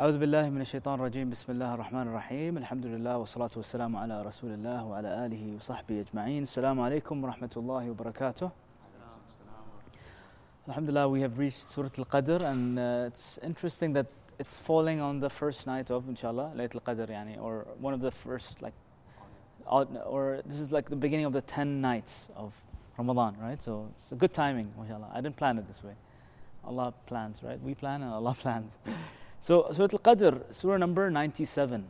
أعوذ بالله من الشيطان الرجيم بسم الله الرحمن الرحيم الحمد لله والصلاة والسلام على رسول الله وعلى آله وصحبه أجمعين السلام عليكم ورحمة الله وبركاته Alhamdulillah, we have reached Surah Al-Qadr and uh, it's interesting that it's falling on the first night of, inshallah, Layt Al-Qadr, yani, or one of the first, like, or this is like the beginning of the 10 nights of Ramadan, right? So it's a good timing, mashallah. I didn't plan it this way. Allah plans, right? We plan and Allah plans. So Surah Al-Qadr, Surah number 97.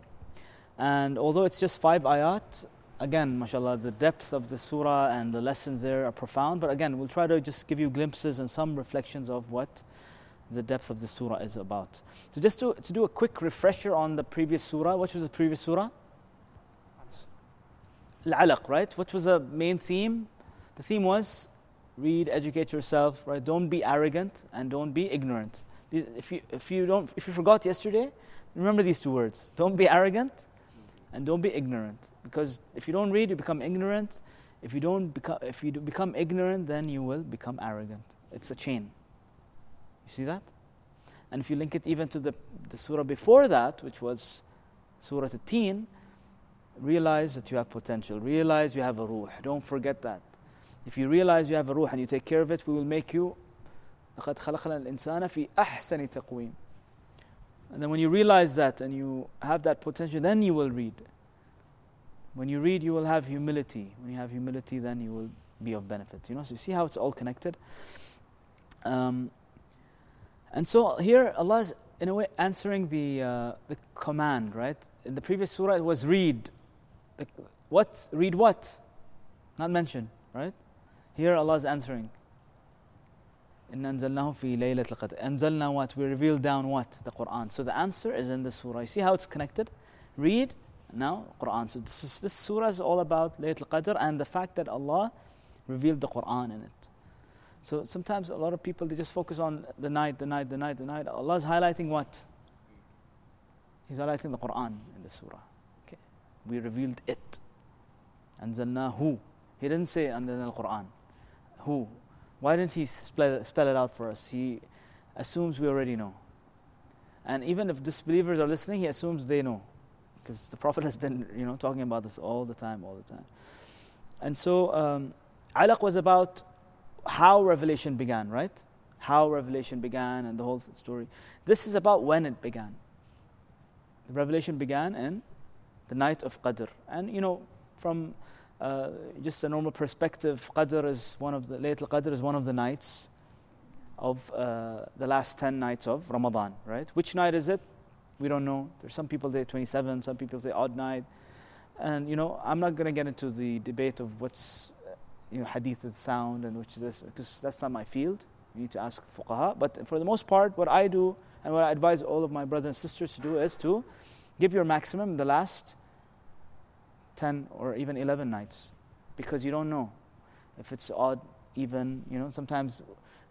And although it's just five ayat, again, mashallah, the depth of the surah and the lessons there are profound. But again, we'll try to just give you glimpses and some reflections of what the depth of the surah is about. So, just to, to do a quick refresher on the previous surah, what was the previous surah? Al-Alaq, right? What was the main theme? The theme was read, educate yourself, right? Don't be arrogant and don't be ignorant. If you, if you, don't, if you forgot yesterday, remember these two words. Don't be arrogant and don't be ignorant. Because if you don't read, you become ignorant. If you don't become, if you become ignorant, then you will become arrogant. It's a chain. You see that? And if you link it even to the, the surah before that, which was Surah At-Teen, realize that you have potential. Realize you have a ruh. Don't forget that. If you realize you have a ruh and you take care of it, we will make you لقد خلقنا الإنسان في أحسن تقويم. And then when you realize that and you have that potential, then you will read. When you read, you will have humility. When you have humility, then you will be of benefit. You know, so you see how it's all connected. Um, and so here, Allah is in a way answering the uh, the command, right? In the previous surah, it was read. The, what read what? Not mentioned, right? Here, Allah is answering. إن أنزلناه في ليلة القدر. أنزلنا what? We revealed down what? The Quran. So the answer is in the surah. You see how it's connected? Read, now Quran. So this, is, this surah is all about Laylatul Qadr and the fact that Allah revealed the Quran in it. So sometimes a lot of people they just focus on the night, the night, the night, the night. Allah is highlighting what? He's highlighting the Quran in the surah. Okay. We revealed it. who? He didn't say Anzalna Quran. Who? Why didn't he spell it, out for us? He assumes we already know. And even if disbelievers are listening, he assumes they know because the Prophet has been, you know, talking about this all the time, all the time. And so, um, Alaq was about how revelation began, right? How revelation began and the whole story. This is about when it began. The revelation began in the night of Qadr. And, you know, from uh, just a normal perspective, Qadr is one of the, Laylatul Qadr is one of the nights of uh, the last 10 nights of Ramadan, right? Which night is it? We don't know. There's some people say 27, some people say odd night. And, you know, I'm not going to get into the debate of what's, you know, hadith is sound and which is this, because that's not my field. You need to ask fuqaha. But for the most part, what I do and what I advise all of my brothers and sisters to do is to give your maximum the last 10 or even 11 nights. Because you don't know if it's odd, even, you know, sometimes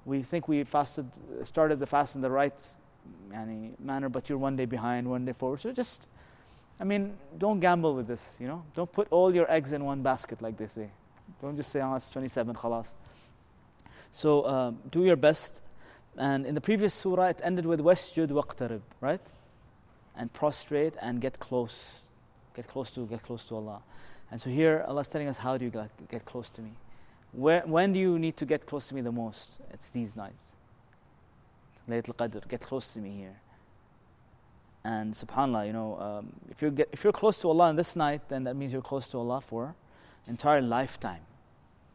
we think we fasted, started the fast in the right manner, but you're one day behind, one day forward. So just, I mean, don't gamble with this, you know. Don't put all your eggs in one basket, like they say. Don't just say, oh, it's 27, khalas. So um, do your best. And in the previous surah, it ended with wasjud waqtarib, right? And prostrate and get close Get close to, get close to Allah. And so here, Allah is telling us, how do you get, get close to me? Where, when do you need to get close to me the most? It's these nights. Laylatul Qadr, get close to me here. And subhanAllah, you know, um, if, you're get, if you're close to Allah in this night, then that means you're close to Allah for entire lifetime.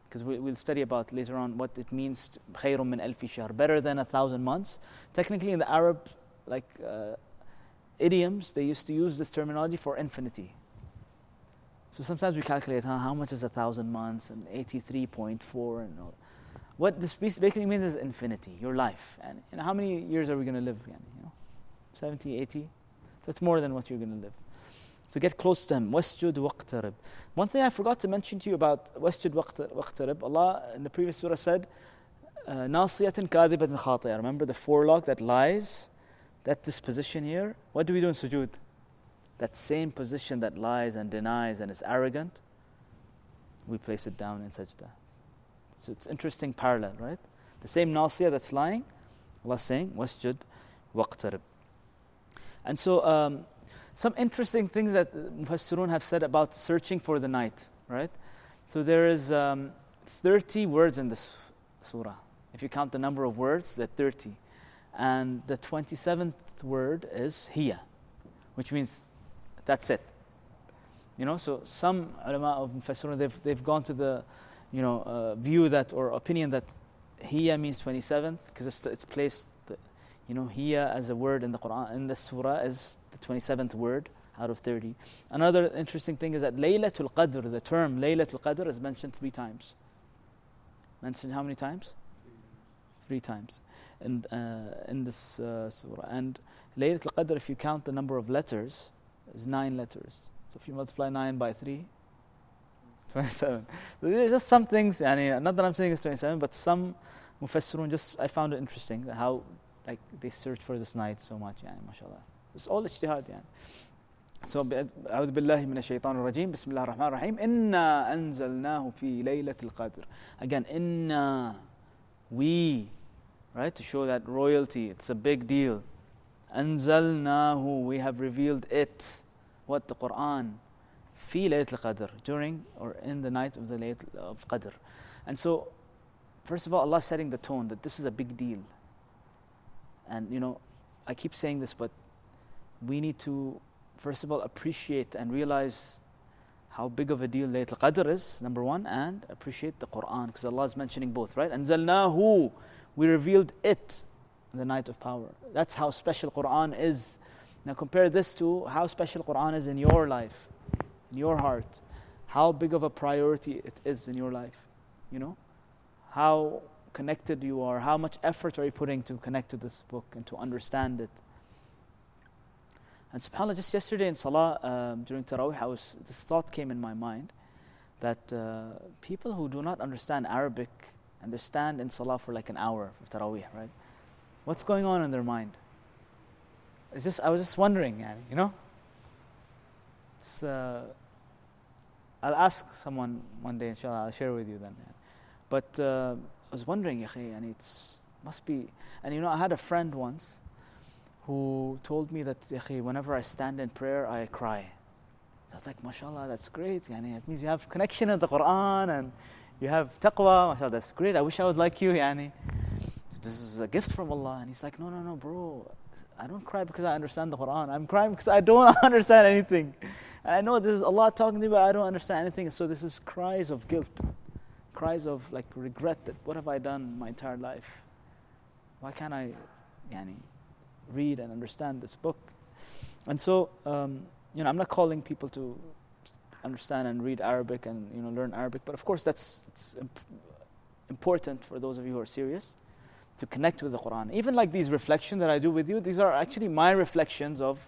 Because we, will study about later on what it means, خَيْرٌ min alfi shahr, better than a thousand months. Technically in the Arab, like uh, idioms, they used to use this terminology for infinity. So sometimes we calculate huh, how much is a thousand months and 83.4 and all. What this basically means is infinity, your life. And, how many years are we going to live? Again, you know, 70, 80? So it's more than what you're going to live. So get close to Him. Wasjud waqtarib. One thing I forgot to mention to you about wasjud waqtarib, Allah in the previous surah said, uh, Nasiyatin kadhibatin khatiya. Remember the forelock that lies? That disposition here? What do we do in sujood? That same position that lies and denies and is arrogant, we place it down in sajda. So it's interesting parallel, right? The same nasiyah that's lying, Allah saying, wasjud waqtarib. And so, um, some interesting things that Mufassirun have said about searching for the night, right? So, there is um, 30 words in this surah. If you count the number of words, they're 30. And the 27th word is hiya, which means that's it. You know, so some ulama of Mufassirun, they've, they've gone to the, you know, uh, view that or opinion that hiya means 27th because it's, it's placed, you know, hiya as a word in the Quran, in the surah is the 27th word out of 30. Another interesting thing is that Laylatul Qadr, the term Laylatul Qadr is mentioned three times. Mentioned how many times? Three times in, uh, in this uh, surah. And Laylatul Qadr, if you count the number of letters, is nine letters. So if you multiply 9 by 3, 27. So there's just some things, yani, not that I'm saying it's 27, but some mufassirun, just I found it interesting how like they search for this night so much, yani, mashallah. It's all ijtihad, yani. So أعوذ بالله من الشيطان الرجيم بسم الله الرحمن الرحيم إنا أنزلناه في ليلة القدر again إنا we right? To show that royalty, it's a big deal. Anzalnahu, we have revealed it. What the Quran? Fi Layt al-Qadr, during or in the night of the Layt of Qadr. And so, first of all, Allah setting the tone that this is a big deal. And you know, I keep saying this, but we need to, first of all, appreciate and realize how big of a deal Layt al-Qadr is, number one, and appreciate the Quran, because Allah is mentioning both, right? Anzalnahu, we revealed it in the night of power. That's how special Quran is. Now compare this to how special Quran is in your life, in your heart. How big of a priority it is in your life. You know? How connected you are, how much effort are you putting to connect to this book and to understand it. And subhanAllah, just yesterday in Salah, um, during Taraweeh, I was, this thought came in my mind that uh, people who do not understand Arabic and they stand in Salah for like an hour for Taraweeh, right? What's going on in their mind? It's just I was just wondering, you know. Uh, I'll ask someone one day, inshallah. I'll share with you then. But uh, I was wondering, and it's must be. And you know, I had a friend once who told me that whenever I stand in prayer, I cry. So I was like, mashallah, that's great. Yani, it means you have connection in the Quran and you have taqwa. Mashallah, that's great. I wish I was like you. Yani. This is a gift from Allah. And he's like, no, no, no, bro. I don't cry because I understand the Quran. I'm crying because I don't understand anything. And I know this is Allah talking to me, but I don't understand anything. So this is cries of guilt, cries of like regret that what have I done my entire life? Why can't I, yani, read and understand this book? And so, um, you know, I'm not calling people to understand and read Arabic and you know learn Arabic, but of course that's it's imp- important for those of you who are serious to connect with the Quran. Even like these reflections that I do with you, these are actually my reflections of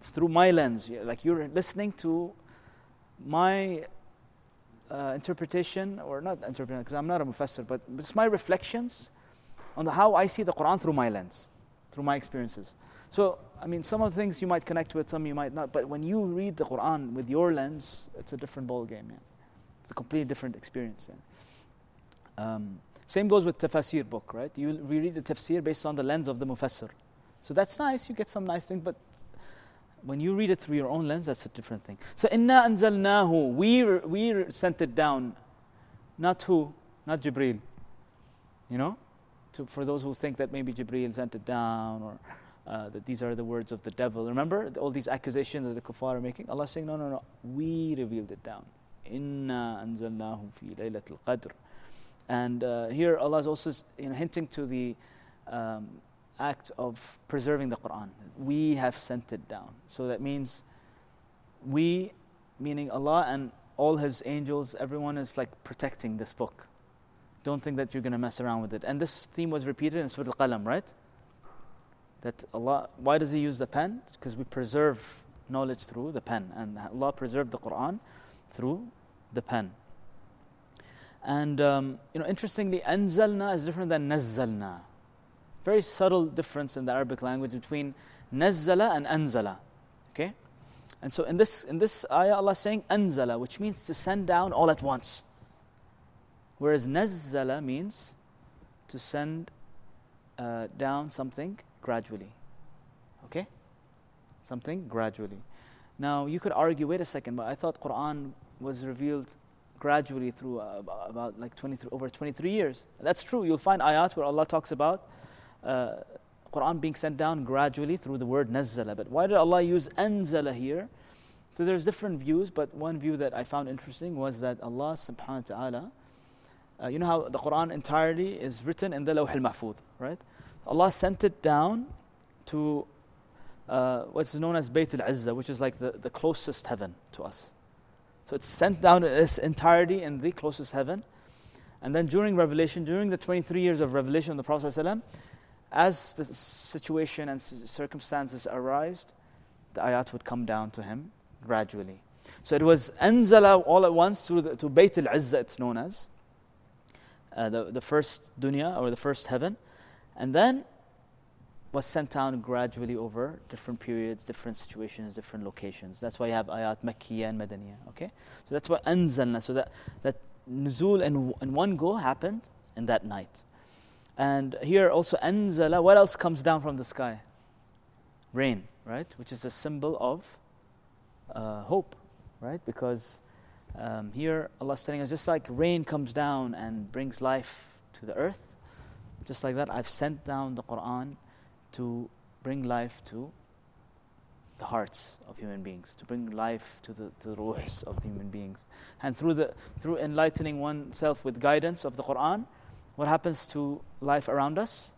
through my lens. Like you're listening to my uh, interpretation, or not interpretation, because I'm not a mufassir, but it's my reflections on the, how I see the Quran through my lens, through my experiences. So, I mean, some of the things you might connect with, some you might not. But when you read the Quran with your lens, it's a different ball game. Yeah. It's a completely different experience. Yeah. Um, same goes with tafsir book, right? You read the tafsir based on the lens of the mufassir. So that's nice, you get some nice things, but when you read it through your own lens, that's a different thing. So inna anzalnahu, we we sent it down, not who, not Jibril. You know, to, for those who think that maybe Jibril sent it down or uh, that these are the words of the devil. Remember all these accusations that the kuffar are making. Allah saying, no, no, no, we revealed it down. Inna anzalnahu fi laylatul qadr. And uh, here Allah is also you know, hinting to the um, act of preserving the Quran. We have sent it down. So that means we, meaning Allah and all His angels, everyone is like protecting this book. Don't think that you're going to mess around with it. And this theme was repeated in Surah Al Qalam, right? That Allah, why does He use the pen? Because we preserve knowledge through the pen. And Allah preserved the Quran through the pen. And um, you know, interestingly, anzalna is different than nazzalna. Very subtle difference in the Arabic language between nazzala and anzala. Okay? And so in this in this ayah, Allah is saying anzala, which means to send down all at once. Whereas nazzala means to send uh, down something gradually. Okay? something gradually. Now, you could argue, wait a second, but I thought Quran was revealed gradually through uh, about like 23, over 23 years. That's true. You'll find ayat where Allah talks about uh, Quran being sent down gradually through the word nazzala. But why did Allah use anzala here? So there's different views, but one view that I found interesting was that Allah subhanahu wa ta'ala, uh, you know how the Quran entirely is written in the Lawh al-Mahfuz, right? Allah sent it down to uh, what's known as Bayt al-Izzah, which is like the, the closest heaven to us. So it's sent down in its entirety in the closest heaven. And then during Revelation, during the 23 years of Revelation of the Prophet as the situation and circumstances arise, the ayat would come down to him gradually. So it was anzala all at once to, the, to Bayt al-Izzah, it's known as, uh, the, the first dunya or the first heaven. And then was sent down gradually over different periods, different situations, different locations. That's why you have ayat Makkiyah and Madaniyah. Okay? So that's what anzalna. So that, that nuzul in, in one go happened in that night. And here also anzala, what else comes down from the sky? Rain, right? Which is a symbol of uh, hope, right? Because um, here Allah is telling us just like rain comes down and brings life to the earth, just like that I've sent down the Quran to bring life to the hearts of human beings, to bring life to the, to the ruhs of the human beings. And through, the, through enlightening oneself with guidance of the Quran, what happens to life around us?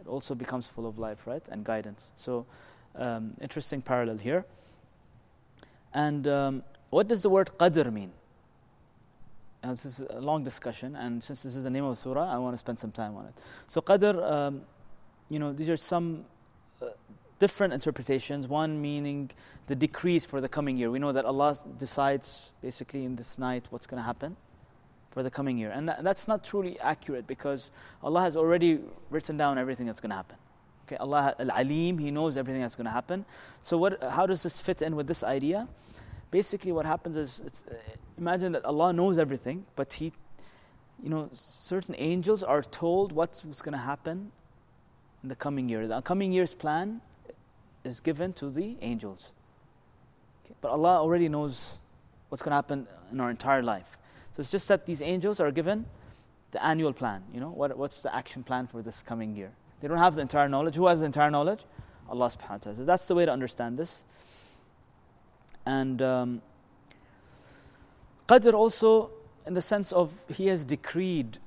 It also becomes full of life, right? And guidance. So, um, interesting parallel here. And um, what does the word qadr mean? This is a long discussion, and since this is the name of surah, I want to spend some time on it. So, qadr, um, you know, these are some uh, different interpretations. One meaning the decrees for the coming year. We know that Allah decides basically in this night what's going to happen for the coming year. And that's not truly accurate because Allah has already written down everything that's going to happen. Okay, Allah Al-Alim, He knows everything that's going to happen. So what, how does this fit in with this idea? Basically what happens is, uh, imagine that Allah knows everything, but He, you know, certain angels are told what's going to happen in the coming year. The coming year's plan is given to the angels. Okay? But Allah already knows what's going to happen in our entire life. So it's just that these angels are given the annual plan. You know, what, what's the action plan for this coming year? They don't have the entire knowledge. Who has the entire knowledge? Allah subhanahu wa ta'ala. That's the way to understand this. And um, Qadr also, in the sense of He has decreed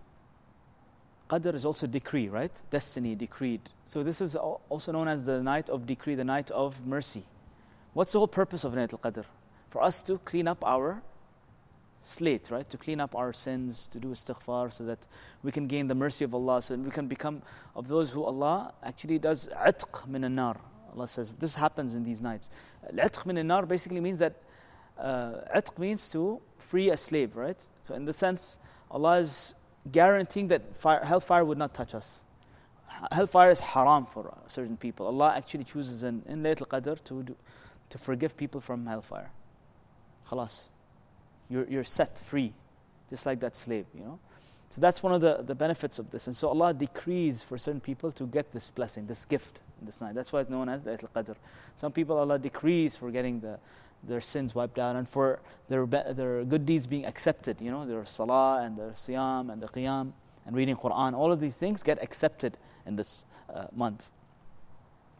Qadr is also decree, right? Destiny, decreed. So this is also known as the night of decree, the night of mercy. What's the whole purpose of Night al-Qadr? For us to clean up our slate, right? To clean up our sins, to do istighfar so that we can gain the mercy of Allah, so we can become of those who Allah actually does atq min nar. Allah says this happens in these nights. Atq min nar basically means that uh, means to free a slave, right? So in the sense, Allah is guaranteeing that fire, hellfire would not touch us. Hellfire is haram for certain people. Allah actually chooses in, in Laylatul Qadr to, do, to forgive people from hellfire. Khalas. You're, you're set free, just like that slave, you know. So that's one of the, the benefits of this. And so Allah decrees for certain people to get this blessing, this gift this night. That's why it's known as the Al Qadr. Some people Allah decrees for getting the, their sins wiped out and for their, their good deeds being accepted. You know, their salah and their siyam and the qiyam and reading Quran. All of these things get accepted in this uh, month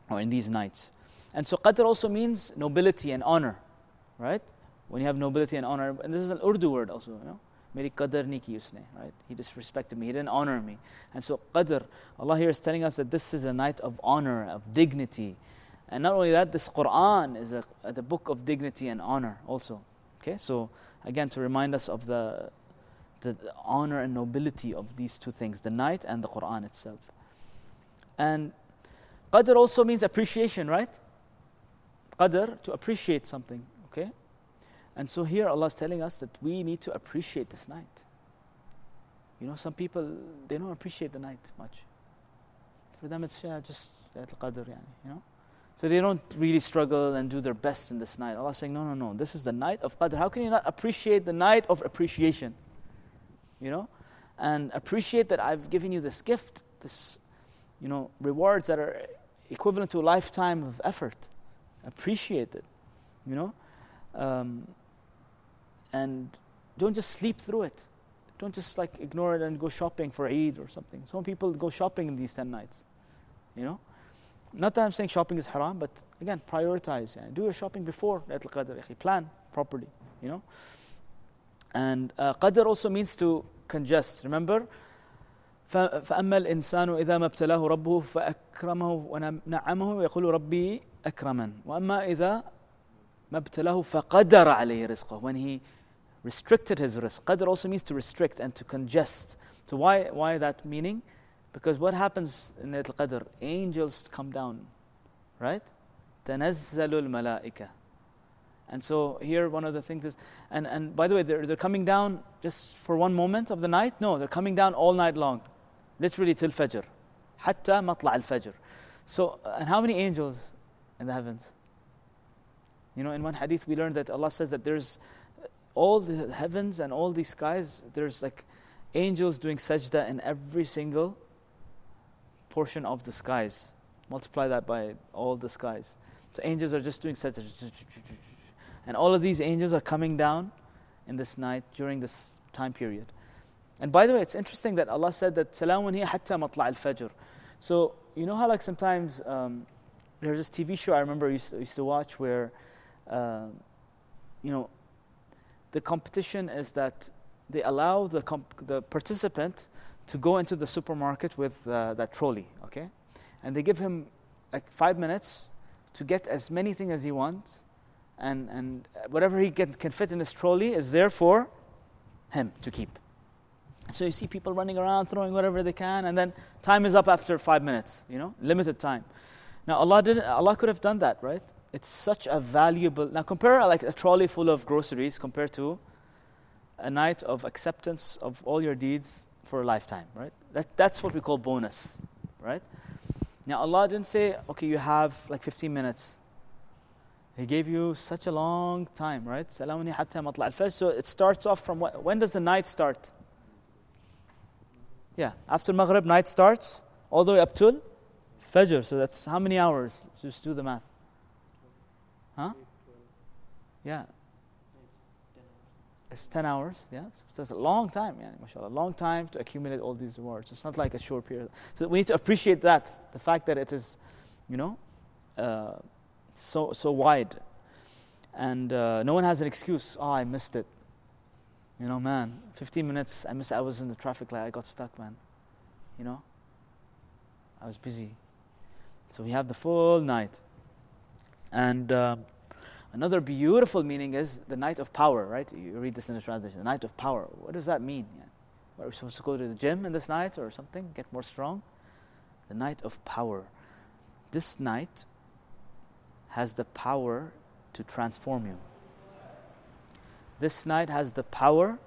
or in these nights. And so qadr also means nobility and honor, right? When you have nobility and honor, and this is an Urdu word also, you know. Ki usne, right? He disrespected me, he didn't honor me. And so qadr, Allah here is telling us that this is a night of honor, of dignity, and not only that, this Quran is a, the book of dignity and honor also. Okay, so again, to remind us of the, the, honor and nobility of these two things, the night and the Quran itself. And Qadr also means appreciation, right? Qadr, to appreciate something? And so here Allah is telling us that we need to appreciate this night. You know, some people, they don't appreciate the night much. For them, it's yeah, just Al-Qadr, you know? So they don't really struggle and do their best in this night. Allah is saying, no, no, no. This is the night of Qadr. How can you not appreciate the night of appreciation? You know? And appreciate that I've given you this gift, this, you know, rewards that are equivalent to a lifetime of effort. Appreciate it, you know? Um, and don't just sleep through it. Don't just like ignore it and go shopping for Eid or something. Some people go shopping in these 10 nights, you know? Not that I'm saying shopping is haram, but again, prioritize. Do your shopping before Laylatul Qadr. Plan properly, you know? And uh, Qadr also means to congest. Remember? فأما الإنسان إذا ما ابتلاه ربه فأكرمه ونعمه يقول ربي أكرمن وأما إذا ما ابتلاه فقدر عليه رزقه when he restricted his rizq. Qadr also means to restrict and to congest. So why, why that meaning? Because what happens in the Qadr? Angels come down, right? Tanazzalul malaika. And so here one of the things is, and, and by the way, they're, they're coming down just for one moment of the night? No, they're coming down all night long. Literally till Fajr. Hatta matla' al-Fajr. So, and how many angels in the heavens? You know, in one hadith we learned that Allah says that there's all the heavens and all these skies, there's like angels doing sajda in every single portion of the skies. Multiply that by all the skies. So angels are just doing sajda. And all of these angels are coming down in this night during this time period. And by the way, it's interesting that Allah said that salamun hiya hatta matla al-fajr. So, you know how like sometimes um, there's this TV show I remember I used to, used to watch where, uh, you know, the competition is that they allow the, comp- the participant to go into the supermarket with uh, that trolley, okay? And they give him like five minutes to get as many things as he wants, and, and whatever he can, can fit in his trolley is there for him to keep. So you see people running around, throwing whatever they can, and then time is up after five minutes, you know, limited time. Now Allah didn't Allah could have done that, right? It's such a valuable now compare like a trolley full of groceries compared to a night of acceptance of all your deeds for a lifetime, right? That, that's what we call bonus, right? Now Allah didn't say, okay, you have like 15 minutes. He gave you such a long time, right? So it starts off from when does the night start? Yeah, after Maghrib, night starts all the way up till Fajr. So that's how many hours? Just do the math. Huh? Yeah. It's 10 hours, yeah. So that's a long time, yeah, mashallah. A long time to accumulate all these rewards. It's not like a short period. So we need to appreciate that, the fact that it is, you know, uh, so, so wide. And uh, no one has an excuse. Oh, I missed it. You know, man, 15 minutes, I missed, I was in the traffic light, I got stuck, man. You know? I was busy. So we have the full night. And um, another beautiful meaning is the night of power, right? You read this in the translation, the night of power. What does that mean? Are we supposed to go to the gym in this night or something, get more strong? The night of power. This night has the power to transform you this night has the power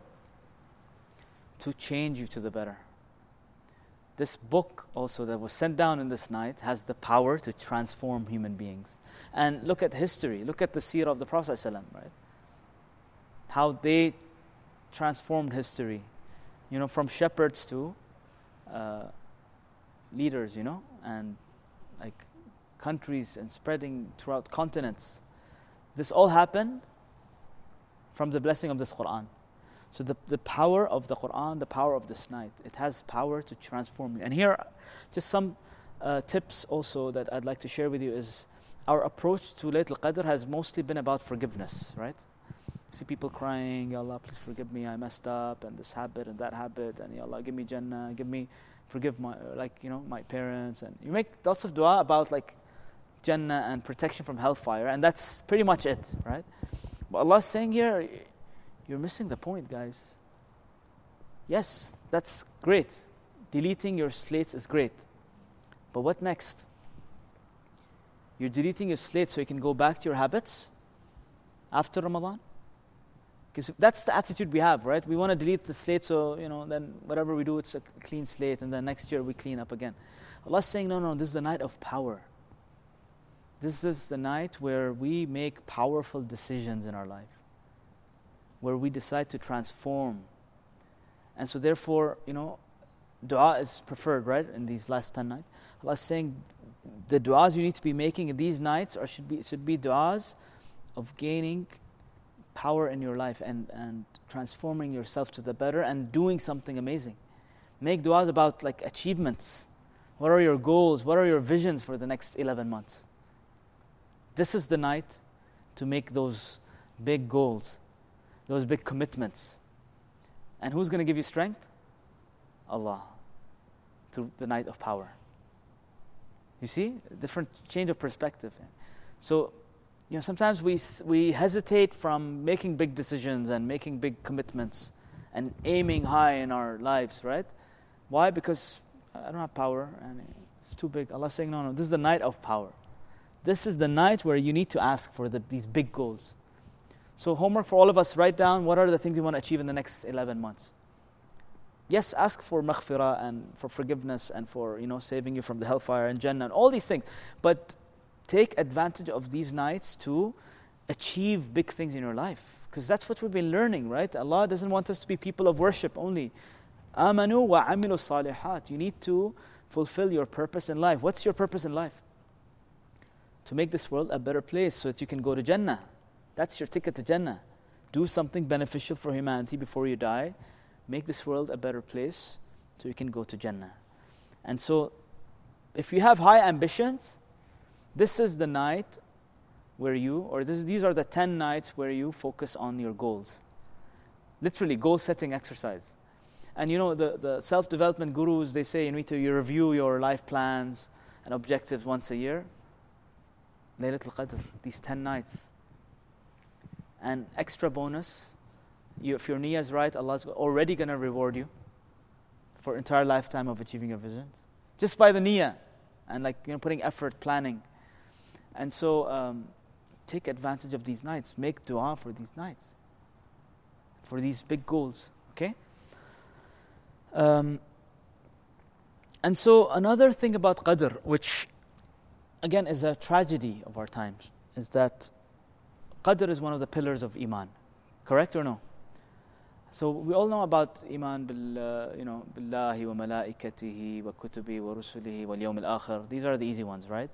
to change you to the better. This book, also, that was sent down in this night, has the power to transform human beings. And look at history, look at the seerah of the Prophet, right? How they transformed history, you know, from shepherds to uh, leaders, you know, and like countries and spreading throughout continents. This all happened from the blessing of this Quran. So the, the power of the Quran, the power of this night, it has power to transform you. And here, just some uh, tips also that I'd like to share with you is our approach to Laylatul Qadr has mostly been about forgiveness, right? see people crying, Ya Allah, please forgive me, I messed up, and this habit and that habit, and Ya Allah, give me Jannah, give me, forgive my, like, you know, my parents. And you make lots of dua about like Jannah and protection from hellfire, and that's pretty much it, right? But Allah's saying here, you're missing the point, guys. Yes, that's great. Deleting your slates is great. But what next? You're deleting your slate so you can go back to your habits after Ramadan? Because that's the attitude we have, right? We want to delete the slate so, you know, then whatever we do, it's a clean slate, and then next year we clean up again. Allah's saying, no, no, this is the night of power. This is the night where we make powerful decisions in our life, where we decide to transform. And so, therefore, you know, dua is preferred, right, in these last 10 nights. Allah is saying, the du'as you need to be making in these nights are, should, be, should be du'as of gaining power in your life and, and transforming yourself to the better and doing something amazing. Make du'as about like achievements. What are your goals? What are your visions for the next 11 months? This is the night to make those big goals, those big commitments. And who's going to give you strength? Allah. To the night of power. You see? Different change of perspective. So, you know, sometimes we, we hesitate from making big decisions and making big commitments and aiming high in our lives, right? Why? Because uh, I don't have power and it's too big. Allah saying, no, no, this is the night of power. This is the night where you need to ask for the, these big goals. So, homework for all of us write down what are the things you want to achieve in the next 11 months. Yes, ask for maghfirah and for forgiveness and for you know saving you from the hellfire and Jannah and all these things. But take advantage of these nights to achieve big things in your life. Because that's what we've been learning, right? Allah doesn't want us to be people of worship only. Amanu wa amilu salihat. You need to fulfill your purpose in life. What's your purpose in life? To make this world a better place so that you can go to Jannah. That's your ticket to Jannah. Do something beneficial for humanity before you die. Make this world a better place so you can go to Jannah. And so, if you have high ambitions, this is the night where you, or this, these are the 10 nights where you focus on your goals. Literally, goal setting exercise. And you know, the, the self development gurus, they say you need to review your life plans and objectives once a year. Laylatul Qadr, these 10 nights. And extra bonus, you, if your niyyah is right, Allah's already going to reward you for entire lifetime of achieving your visions. Just by the niyyah and like, you know, putting effort, planning. And so um, take advantage of these nights. Make dua for these nights, for these big goals. Okay? Um, and so another thing about Qadr, which again is a tragedy of our times, is that Qadr is one of the pillars of Iman. Correct or no? So we all know about Iman bil, uh, you know, billahi wa malaikatihi wa kutubi wa rusulihi wal yawm al-akhir. These are the easy ones, right?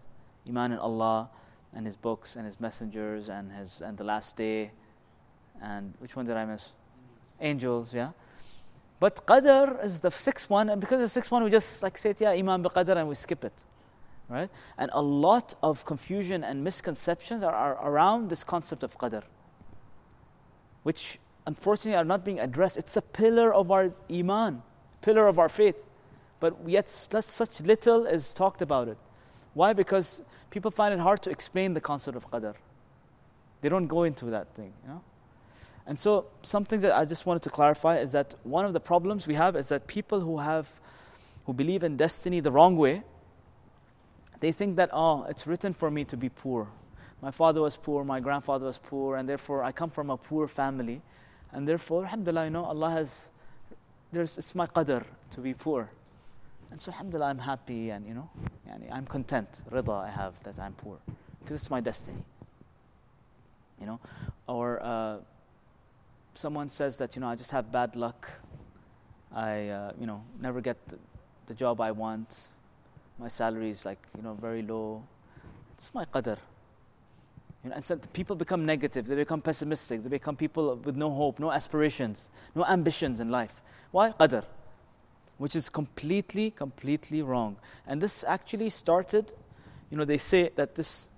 Iman in Allah and His books and His messengers and His and the last day, and which one did I miss? Angels, yeah. But Qadr is the sixth one, and because the sixth one, we just like say, yeah, Iman bi Qadr, and we skip it. Right? And a lot of confusion and misconceptions are, are around this concept of Qadr, which unfortunately are not being addressed. It's a pillar of our Iman, pillar of our faith. But yet, such little is talked about it. Why? Because people find it hard to explain the concept of Qadr. They don't go into that thing, you know? And so, something that I just wanted to clarify is that one of the problems we have is that people who have, who believe in destiny the wrong way, they think that, oh, it's written for me to be poor. My father was poor, my grandfather was poor, and therefore I come from a poor family. And therefore, alhamdulillah, you know, Allah has, there's, it's my qadr to be poor. And so, alhamdulillah, I'm happy and, you know, I'm content, rida I have that I'm poor. Because it's my destiny. You know, or uh, someone says that, you know, I just have bad luck. I, uh, you know, never get the, the job I want my salary is like you know very low. It's my qadr you know, and so people become negative. They become pessimistic. They become people with no hope no aspirations no ambitions in life. Why qadr which is completely completely wrong. And this actually started you know they say that this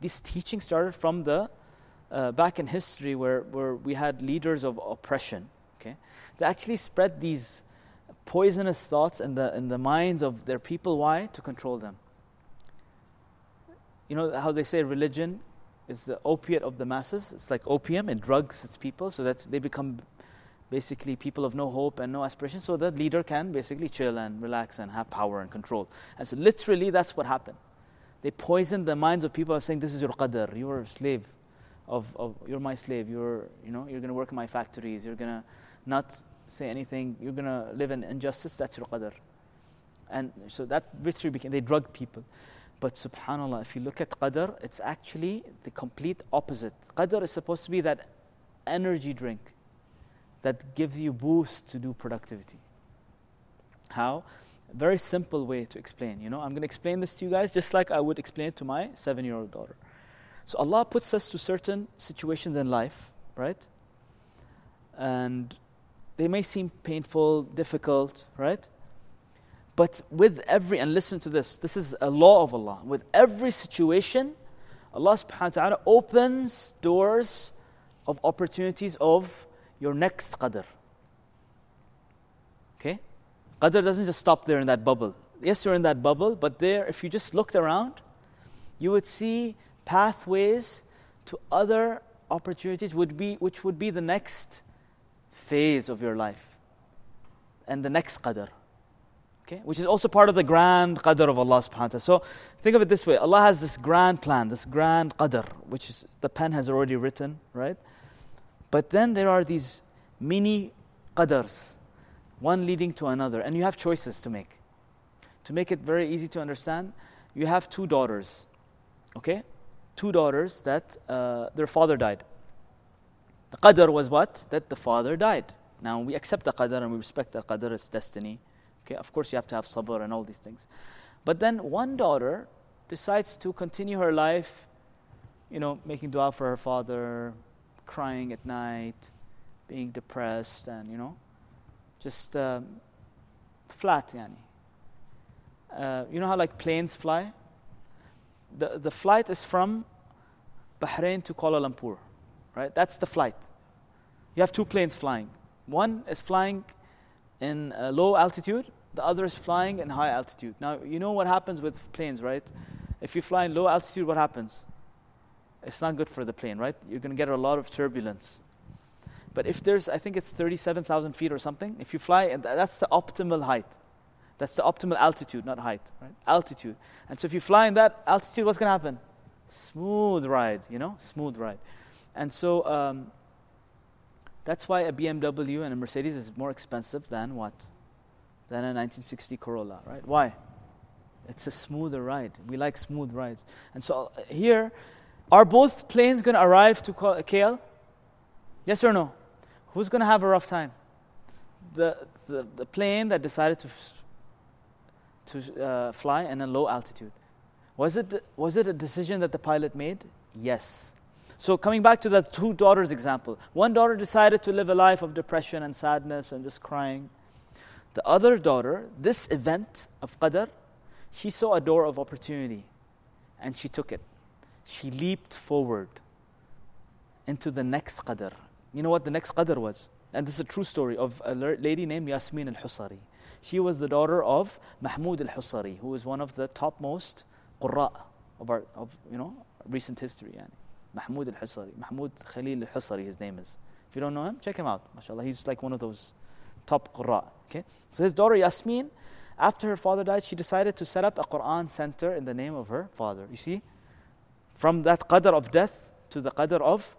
this teaching started from the uh, back in history where, where we had leaders of oppression okay? They actually spread these poisonous thoughts in the, in the minds of their people. Why? To control them. You know how they say religion is the opiate of the masses? It's like opium, it drugs its people so that they become basically people of no hope and no aspiration. So the leader can basically chill and relax and have power and control. And so literally that's what happened. They poisoned the minds of people saying, This is your qadr, you're a slave. Of, of you're my slave, you're you know, you're gonna work in my factories, you're gonna not say anything, you're going to live in injustice, that's your qadr. And so that victory became, they drug people. But subhanAllah, if you look at qadr, it's actually the complete opposite. Qadr is supposed to be that energy drink that gives you boost to do productivity. How? very simple way to explain. You know, I'm going to explain this to you guys just like I would explain it to my seven year old daughter. So Allah puts us to certain situations in life, right? And they may seem painful, difficult, right? But with every, and listen to this, this is a law of Allah. With every situation, Allah subhanahu wa ta'ala opens doors of opportunities of your next qadr. Okay? Qadr doesn't just stop there in that bubble. Yes, you're in that bubble, but there, if you just looked around, you would see pathways to other opportunities would be, which would be the next phase of your life and the next qadr. Okay? Which is also part of the grand qadr of Allah subhanahu wa ta'ala. So think of it this way Allah has this grand plan, this grand qadr, which is the pen has already written, right? But then there are these mini qadrs, one leading to another, and you have choices to make. To make it very easy to understand, you have two daughters, okay? Two daughters that uh, their father died. The qadr was what? That the father died. Now we accept the qadr and we respect the qadr as destiny. Okay, of course you have to have sabr and all these things. But then one daughter decides to continue her life, you know, making dua for her father, crying at night, being depressed, and you know, just um, flat, yani. Uh, you know how like planes fly? The, the flight is from Bahrain to Kuala Lumpur, right? That's the flight. You have two planes flying. One is flying in uh, low altitude, the other is flying in high altitude. Now, you know what happens with planes, right? If you fly in low altitude, what happens? It's not good for the plane, right? You're going to get a lot of turbulence. But if there's, I think it's 37,000 feet or something, if you fly, and that's the optimal height. That's the optimal altitude, not height, right? Altitude. And so if you fly in that altitude, what's going to happen? Smooth ride, you know? Smooth ride. And so um, that's why a BMW and a Mercedes is more expensive than what? Than a 1960 Corolla, right? Why? It's a smoother ride. We like smooth rides. And so uh, here, are both planes going to arrive to KL? Yes or no? Who's going to have a rough time? The, the, the plane that decided to, to uh, fly in a low altitude. Was it, was it a decision that the pilot made? Yes. So, coming back to the two daughters example, one daughter decided to live a life of depression and sadness and just crying. The other daughter, this event of Qadr, she saw a door of opportunity and she took it. She leaped forward into the next Qadr. You know what the next Qadr was? And this is a true story of a lady named Yasmin al Husari. She was the daughter of Mahmud al Husari, who was one of the topmost Qurra of, our, of you know, recent history. Yani. Mahmoud al Husari. Mahmoud Khalil al Husari, his name is. If you don't know him, check him out. MashaAllah. He's like one of those top Qurra. Okay? So his daughter Yasmin, after her father died, she decided to set up a Quran center in the name of her father. You see? From that qadr of death to the qadr of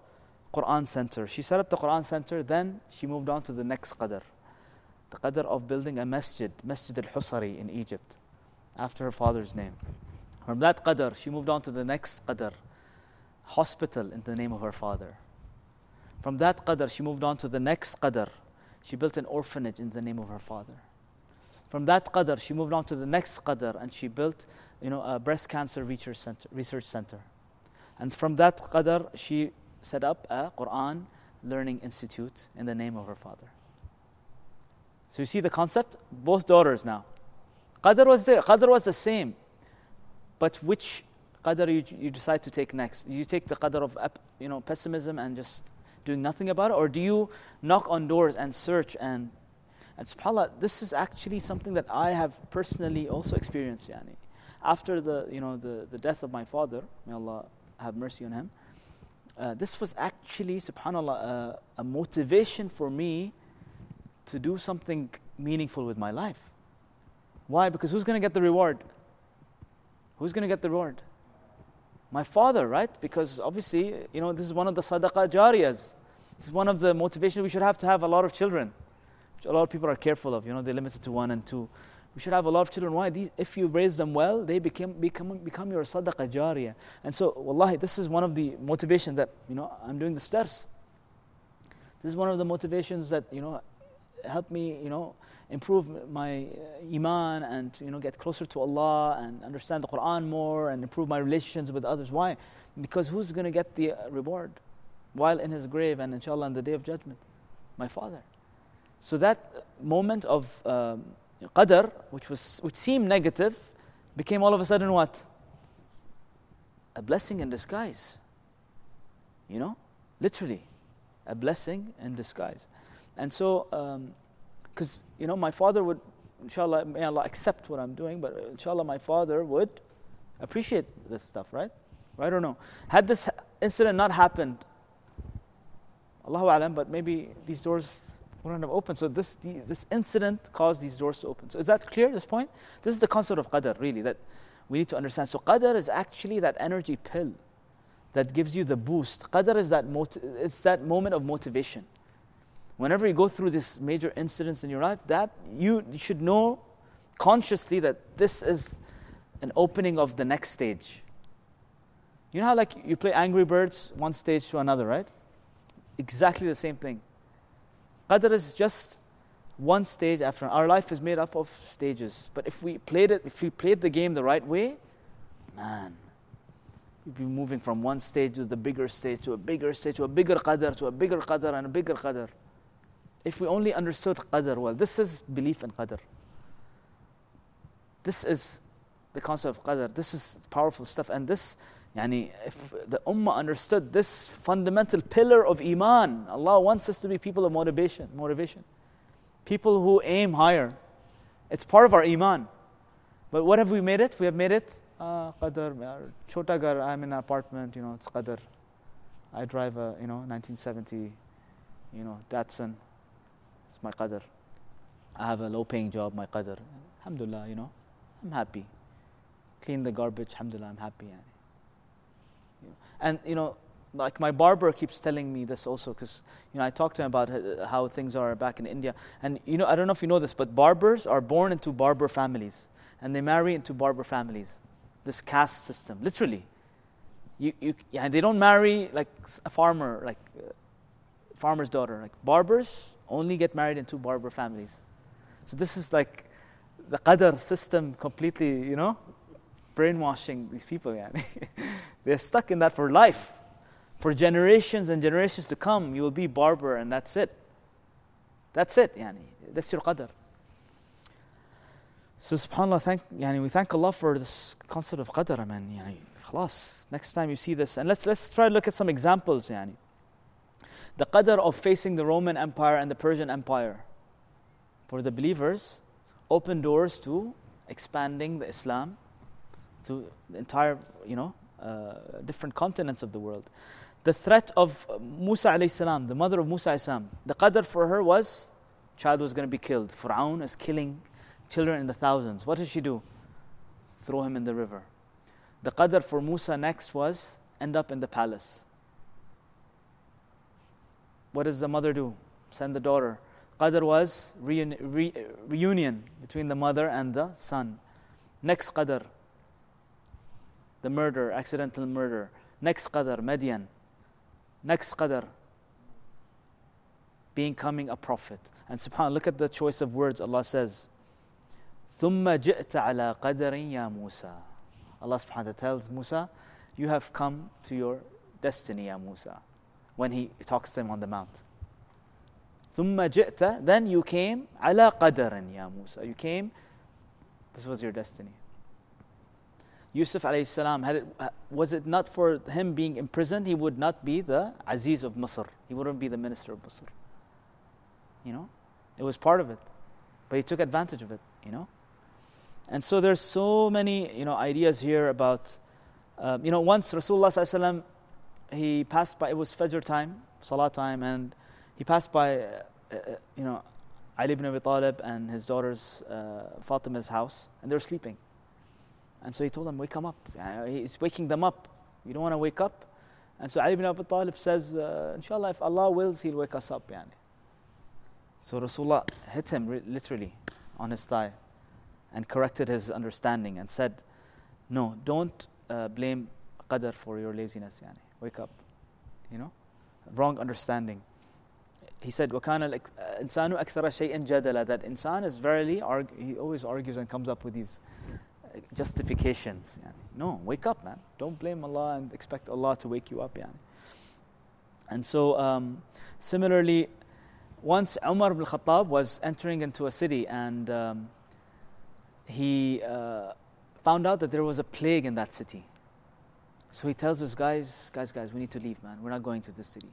Quran center. She set up the Quran center, then she moved on to the next qadr. The qadr of building a masjid, Masjid al Husari in Egypt, after her father's name. From that qadr, she moved on to the next qadr hospital in the name of her father. From that qadr, she moved on to the next qadr. She built an orphanage in the name of her father. From that qadr, she moved on to the next qadr and she built you know, a breast cancer research center, research center. And from that qadr, she set up a Quran learning institute in the name of her father. So you see the concept? Both daughters now. Qadr was there, qadr was the same. But which qadr you, you decide to take next? Do you take the qadr of you know, pessimism and just doing nothing about it? Or do you knock on doors and search and and subhanAllah, this is actually something that I have personally also experienced. Yani. After the, you know, the, the death of my father, may Allah have mercy on him, uh, this was actually, subhanAllah, uh, a motivation for me to do something meaningful with my life. Why? Because who's going to get the reward? Who's going to get the reward? My father, right? Because obviously, you know, this is one of the sadaqah jariyas. This is one of the motivations we should have to have a lot of children, which a lot of people are careful of. You know, they limit it to one and two. We should have a lot of children. Why? These, if you raise them well, they become, become, become your sadaqah jariyah. And so, wallahi, this is one of the motivations that, you know, I'm doing the stairs. This is one of the motivations that, you know, help me, you know, improve my uh, iman and you know get closer to Allah and understand the Quran more and improve my relations with others. Why? Because who's going to get the uh, reward while in his grave and inshallah on the day of judgment? My father. So that moment of um, qadr, which was which seemed negative, became all of a sudden what? A blessing in disguise. You know, literally, a blessing in disguise. And so, because you know, my father would, inshallah, may Allah accept what I'm doing, but inshallah, my father would appreciate this stuff, right? I don't know. Had this incident not happened, Allahu alam, but maybe these doors wouldn't have opened. So this the, this incident caused these doors to open. So is that clear? This point. This is the concept of qadr, really, that we need to understand. So qadr is actually that energy pill that gives you the boost. Qadr is that it's that moment of motivation. Whenever you go through this major incidents in your life, that you should know consciously that this is an opening of the next stage. You know how like you play Angry Birds one stage to another, right? Exactly the same thing. Qadr is just one stage after our life is made up of stages. But if we played it, if we played the game the right way, man, we'd be moving from one stage to the bigger stage, to a bigger stage, to a bigger qadr, to a bigger qadr, and a bigger qadr. If we only understood qadr well, this is belief in qadr. This is the concept of qadr. This is powerful stuff. And this Yani, if the ummah understood this fundamental pillar of iman, Allah wants us to be people of motivation, motivation. People who aim higher. It's part of our iman. But what have we made it? We have made it uh, qadr, chota gar, I'm in an apartment, you know, it's qadr. I drive a, you know, 1970, you know, Datsun. It's my qadr. I have a low paying job, my qadr. Alhamdulillah, you know, I'm happy. Clean the garbage, alhamdulillah, I'm happy. And, you know, like my barber keeps telling me this also because you know I talked to him about how things are back in India, and you know I don't know if you know this, but barbers are born into barber families, and they marry into barber families. This caste system, literally, you you yeah, they don't marry like a farmer, like farmer's daughter. Like barbers only get married into barber families. So this is like the qadr system completely, you know, brainwashing these people. Yeah. They're stuck in that for life. For generations and generations to come, you will be barber and that's it. That's it, yani. That's your qadr. So subhanAllah, thank, yani, we thank Allah for this concept of qadr, I mean, yani, خلاص, next time you see this. And let's, let's try to look at some examples, yani. The qadr of facing the Roman Empire and the Persian Empire. For the believers, open doors to expanding the Islam to the entire, you know, uh, different continents of the world. The threat of Musa alayhi salam, the mother of Musa alayhi salam, the qadr for her was child was going to be killed. Fir'aun is killing children in the thousands. What does she do? Throw him in the river. The qadr for Musa next was end up in the palace what does the mother do? Send the daughter. Qadr was re- reunion between the mother and the son. Next Qadr, the murder, accidental murder. Next Qadr, Madyan. Next Qadr, becoming a prophet. And subhanAllah, look at the choice of words Allah says. ثُمَّ جِئْتَ عَلَىٰ قَدَرٍ يَا مُوسَى Allah subhanahu wa ta'ala tells Musa, you have come to your destiny, Ya Musa When he talks to him on the mount. ثم جئت, then you came على قدر يا موسى. You came, this was your destiny. Yusuf alayhi salam, had it, was it not for him being imprisoned, he would not be the Aziz of Misr. He wouldn't be the minister of Misr. You know? It was part of it. But he took advantage of it, you know? And so there's so many, you know, ideas here about, um, you know, once Rasulullah sallallahu he passed by, it was Fajr time, Salah time, and he passed by, uh, uh, you know, Ali ibn Abi Talib and his daughter's uh, Fatima's house, and they were sleeping. And so he told them, wake them up. He's waking them up. You don't want to wake up? And so Ali ibn Abi Talib says, uh, inshallah, if Allah wills, He'll wake us up. Yani. So Rasulullah hit him literally on his thigh and corrected his understanding and said, no, don't uh, blame qadr for your laziness. Yani Wake up. You know? Wrong understanding. he said, وَكَانَ الْإِنسَانُ أَكْثَرَ شَيْءٍ جَدَلًا That insan is verily, arg- he always argues and comes up with these uh, justifications. No, wake up, man. Don't blame Allah and expect Allah to wake you up. Yani. And so, um, similarly, once Umar ibn Khattab was entering into a city and um, he uh, found out that there was a plague in that city. So he tells us, guys, guys, guys, we need to leave, man. We're not going to this city.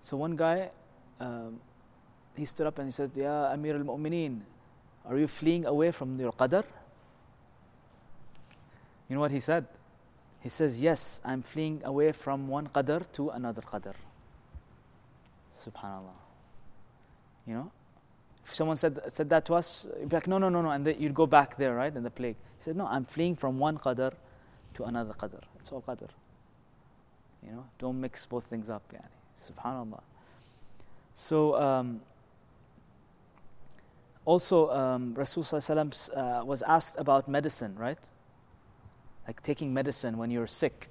So one guy, um, he stood up and he said, Ya Amir al Mu'mineen, are you fleeing away from your qadr? You know what he said? He says, Yes, I'm fleeing away from one qadr to another qadr. Subhanallah. You know? If someone said, said that to us, you'd be like, no, no, no, no, and you'd go back there, right, in the plague. He said, no, I'm fleeing from one qadr to another qadr. It's all qadr. You know, don't mix both things up. Yani. Subhanallah. So um, also, um, Rasulullah uh, was asked about medicine, right? Like taking medicine when you're sick.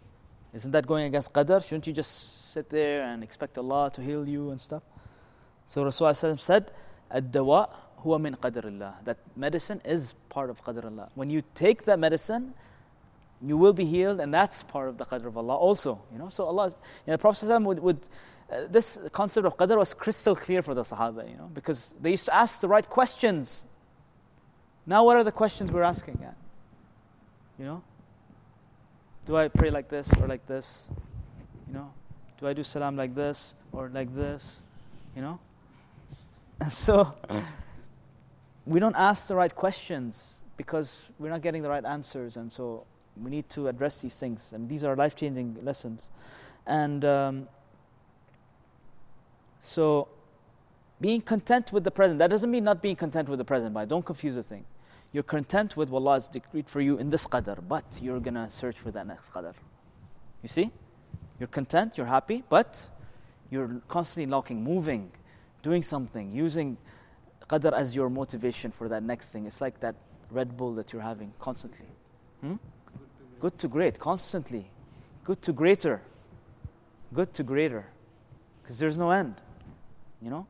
Isn't that going against qadr? Shouldn't you just sit there and expect Allah to heal you and stuff? So Rasulullah said, "Ad-dawa huwa min qadr That medicine is part of qadr Allah. When you take that medicine, you will be healed, and that's part of the qadr of Allah also. You know, so Allah, you know, the Prophet would, would uh, this concept of qadr was crystal clear for the Sahaba, you know, because they used to ask the right questions. Now, what are the questions we're asking? At? You know, do I pray like this or like this? You know, do I do salam like this or like this? You know, so we don't ask the right questions because we're not getting the right answers, and so we need to address these things. And these are life changing lessons. And um, so, being content with the present, that doesn't mean not being content with the present, but don't confuse the thing. You're content with what Allah has decreed for you in this qadr, but you're to search for that next qadr. You see? You're content, you're happy, but you're constantly locking, moving, doing something, using qadr as your motivation for that next thing. It's like that Red Bull that you're having constantly. Hmm? Good to great, constantly. Good to greater. Good to greater. Because there's no end, you know?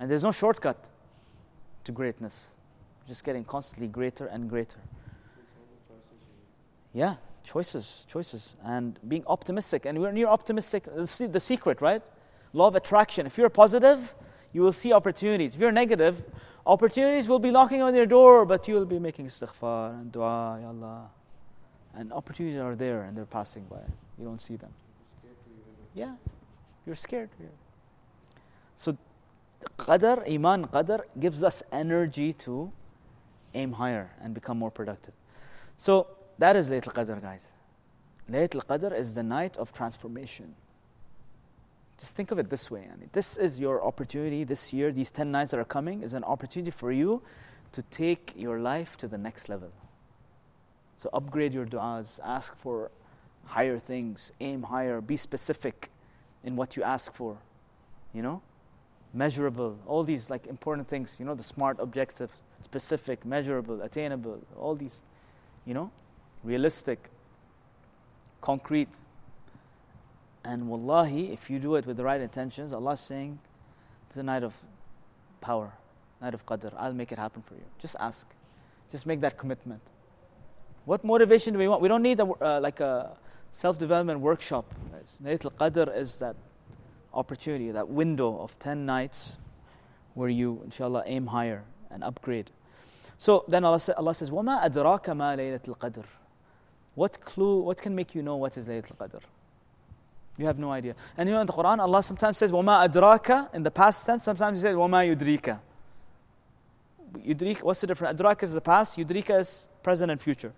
And there's no shortcut to greatness. Just getting constantly greater and greater. Yeah, choices, choices. And being optimistic. And when you're optimistic, uh, the secret, right? Law of attraction. If you're positive, you will see opportunities. If you're negative, opportunities will be knocking on your door, but you will be making istighfar and dua, Ya Allah. And opportunities are there and they're passing by. You don't see them. Yeah, you're scared. Yeah. So, qadr, iman, qadr gives us energy to aim higher and become more productive. So, that is Laylatul Qadr, guys. Laylatul Qadr is the night of transformation. Just think of it this way. This is your opportunity this year, these 10 nights that are coming, is an opportunity for you to take your life to the next level. So upgrade your du'as, ask for higher things, aim higher, be specific in what you ask for. You know? Measurable, all these like important things, you know, the smart objective, specific, measurable, attainable, all these, you know, realistic, concrete. And wallahi, if you do it with the right intentions, Allah is saying, it's a night of power, night of qadr. I'll make it happen for you. Just ask. Just make that commitment. What motivation do we want? We don't need a, uh, like a self development workshop. Laylatul Qadr is that opportunity, that window of 10 nights where you, inshallah, aim higher and upgrade. So then Allah, Allah says, وَمَا أَدْرَاكَ مَا لَيْلَةُ الْقَدْرِ What clue, what can make you know what is Laylatul Qadr? You have no idea. And you know in the Quran, Allah sometimes says, وَمَا أَدْرَاكَ in the past tense, sometimes He says, وَمَا يُدْرِيكَ Yudrika, what's the difference? Adraka is the past, Yudrika is present and future.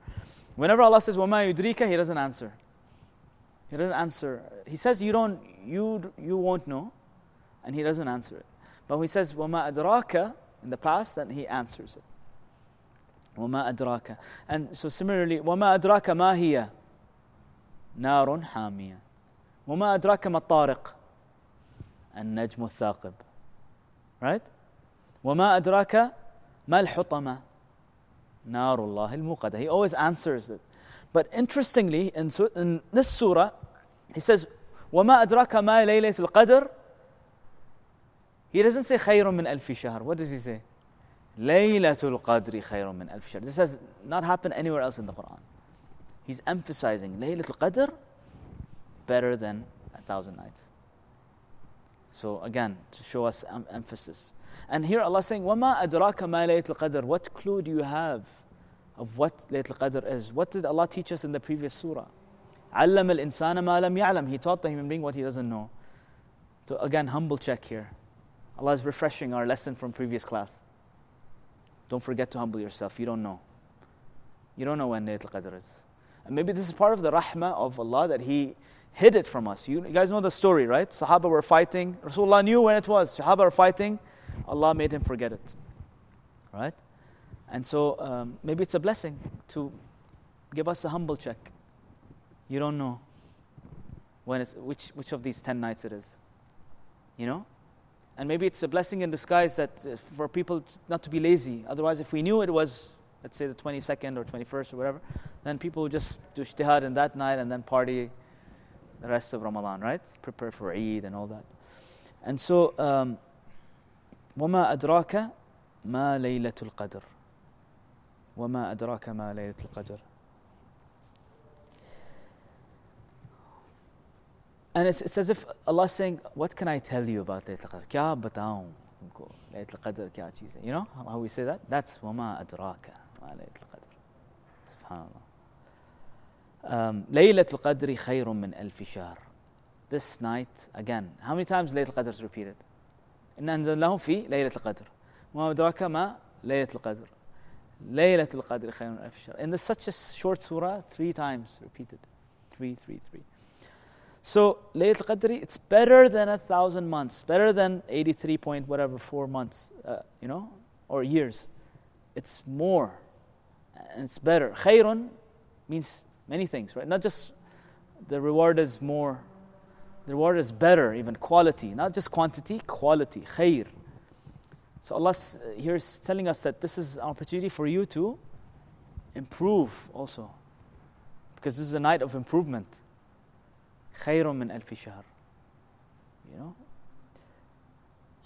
Whenever Allah says, وَمَا يُدْرِيكَ He doesn't answer. He doesn't answer. He says, you, don't, you, you won't know, and He doesn't answer it. But when He says, وَمَا أَدْرَاكَ in the past, then He answers it. وَمَا أَدْرَاكَ And so similarly, وَمَا أَدْرَاكَ مَا هِيَ نار حامية وما أدراك ما الطارق النجم الثاقب right وما أدراك ما الحطمة نار الله الموقدة he always answers it but interestingly in, in this surah he says وما أدراك ما ليلة القدر He doesn't say خير من ألف شهر. What does he say? ليلة القدر خير من ألف شهر. This has not happened anywhere else in the Quran. He's emphasizing ليلة القدر better than a thousand nights. So again, to show us em- emphasis. And here Allah saying, وَمَا أَدْرَاكَ مَا لَيْلَةُ الْقَدْرِ What clue do you have of what Laylatul Qadr is? What did Allah teach us in the previous surah? عَلَّمَ الْإِنسَانَ مَا لَمْ يَعْلَمْ He taught the human being what he doesn't know. So again, humble check here. Allah is refreshing our lesson from previous class. Don't forget to humble yourself. You don't know. You don't know when Laylatul Qadr is. And maybe this is part of the rahmah of Allah that He hid it from us. You, you guys know the story, right? Sahaba were fighting. Rasulullah knew when it was. Sahaba were fighting. Allah made him forget it. Right? And so um, maybe it's a blessing to give us a humble check. You don't know when it's, which, which of these 10 nights it is. You know? And maybe it's a blessing in disguise that uh, for people t- not to be lazy. Otherwise, if we knew it was, let's say, the 22nd or 21st or whatever, then people would just do ijtihad in that night and then party the rest of Ramadan, right? Prepare for Eid and all that. And so, um, وما أدراك ما ليلة القدر وما أدراك ما ليلة القدر And it's, it's as if Allah is saying, what can I tell you about Laylatul Qadr? Kya bataun ko Laylatul Qadr kya cheeze? You know how we say that? That's wama adraka ma Laylatul Qadr. SubhanAllah. Um, Laylatul Qadri khayrun min alfi shahr. This night, again, how many times Laylatul Qadr is repeated? إن أنزلناه في ليلة القدر. وما أدراك ما ليلة القدر. ليلة القدر خير من ألف شهر. In this such a short surah, three times repeated. Three, three, three. So Laylatul Qadr, it's better than a thousand months, better than 83 point whatever, four months, uh, you know, or years. It's more, and it's better. Khayrun means many things, right? Not just the reward is more, the water is better, even quality, not just quantity, quality, khair. So Allah here is telling us that this is an opportunity for you to improve also. Because this is a night of improvement. Khairun min alfi shahr. You know?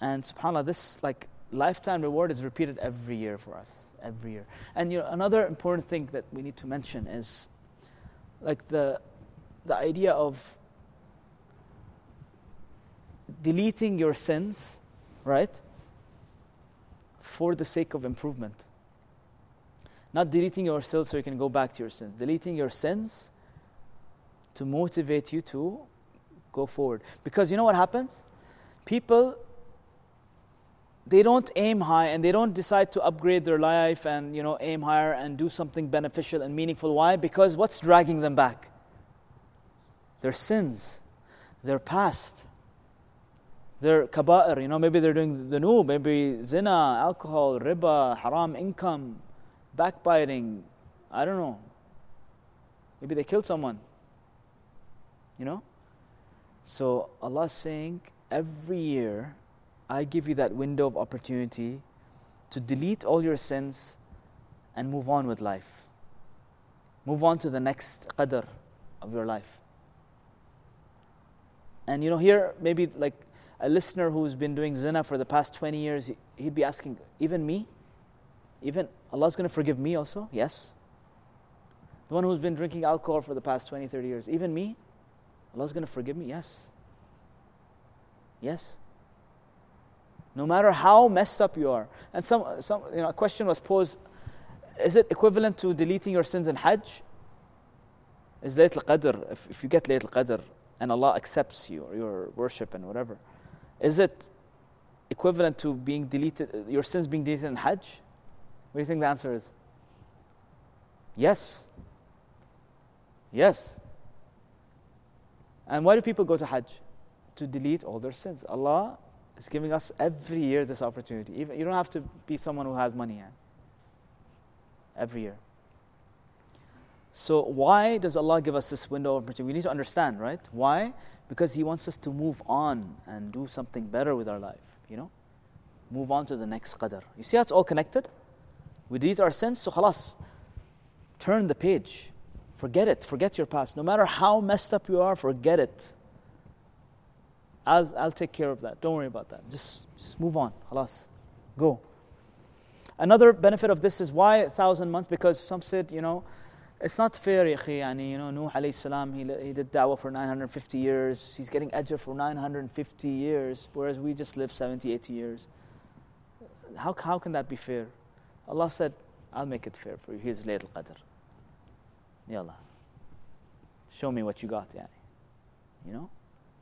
And subhanAllah, this like lifetime reward is repeated every year for us. Every year. And you know, another important thing that we need to mention is like the the idea of deleting your sins right for the sake of improvement not deleting your sins so you can go back to your sins deleting your sins to motivate you to go forward. Because you know what happens? People, they don't aim high and they don't decide to upgrade their life and you know aim higher and do something beneficial and meaningful. Why? Because what's dragging them back? Their sins, their past, their kaba'ir. You know, maybe they're doing the new, maybe zina, alcohol, riba, haram income, backbiting. I don't know. Maybe they killed someone. You know? So Allah is saying, every year I give you that window of opportunity to delete all your sins and move on with life. Move on to the next qadr of your life. And you know, here, maybe like a listener who's been doing zina for the past 20 years, he'd be asking, even me? Even Allah's going to forgive me also? Yes. The one who's been drinking alcohol for the past 20, 30 years, even me? Allah's going to forgive me? Yes. Yes. No matter how messed up you are. And some, some you know, a question was posed is it equivalent to deleting your sins in Hajj? Is Laylatul Qadr, if, if you get Laylatul Qadr and Allah accepts you, or your worship and whatever, is it equivalent to being deleted, your sins being deleted in Hajj? What do you think the answer is? Yes. Yes. And why do people go to Hajj? To delete all their sins. Allah is giving us every year this opportunity. Even, you don't have to be someone who has money. Every year. So why does Allah give us this window of opportunity? We need to understand, right? Why? Because He wants us to move on and do something better with our life, you know? Move on to the next qadr. You see how it's all connected? We delete our sins, so khalas. Turn the page. Forget it. Forget your past. No matter how messed up you are, forget it. I'll, I'll take care of that. Don't worry about that. Just, just move on. Halas. Go. Another benefit of this is why a thousand months? Because some said, you know, it's not fair, Yaqi. You know, Nuh alayhi salam, he, he did da'wah for 950 years. He's getting ajr for 950 years, whereas we just live 70, 80 years. How, how can that be fair? Allah said, I'll make it fair for you. Here's Layl al-Qadr. Ya Allah, show me what you got, yani. You know?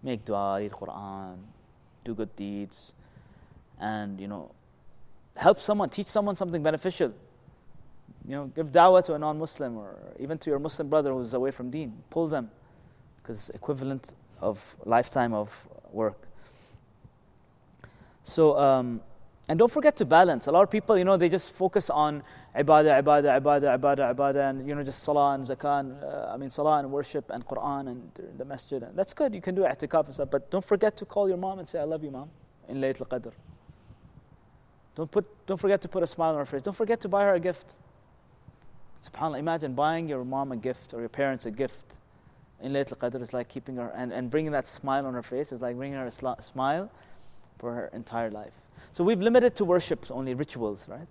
Make dua, read Quran, do good deeds, and, you know, help someone, teach someone something beneficial. You know, give da'wah to a non-Muslim or even to your Muslim brother who's away from deen. Pull them, because equivalent of lifetime of work. So, um, and don't forget to balance. A lot of people, you know, they just focus on ibadah, ibadah, ibadah, ibadah, ibadah, and you know, just salah and zakah. And, uh, I mean, salah and worship and Quran and the masjid. And that's good. You can do i'tikaf and stuff, but don't forget to call your mom and say, "I love you, mom," in Laylatul Qadr. Don't put, don't forget to put a smile on her face. Don't forget to buy her a gift. SubhanAllah, imagine buying your mom a gift or your parents a gift in Laylatul Qadr is like keeping her and, and bringing that smile on her face is like bringing her a sl- smile for her entire life. So we've limited to worship only rituals, right?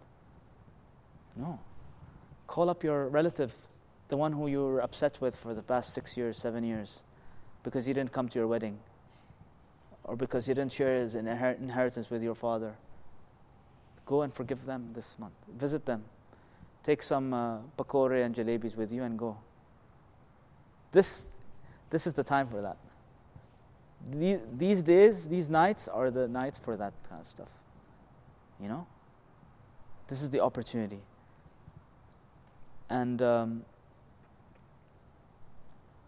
No. Call up your relative, the one who you were upset with for the past six years, seven years, because he didn't come to your wedding, or because you didn't share his inheritance with your father. Go and forgive them this month. Visit them. Take some uh, pakore and jalebis with you and go. This, this is the time for that. These days, these nights are the nights for that kind of stuff. You know? This is the opportunity. And um,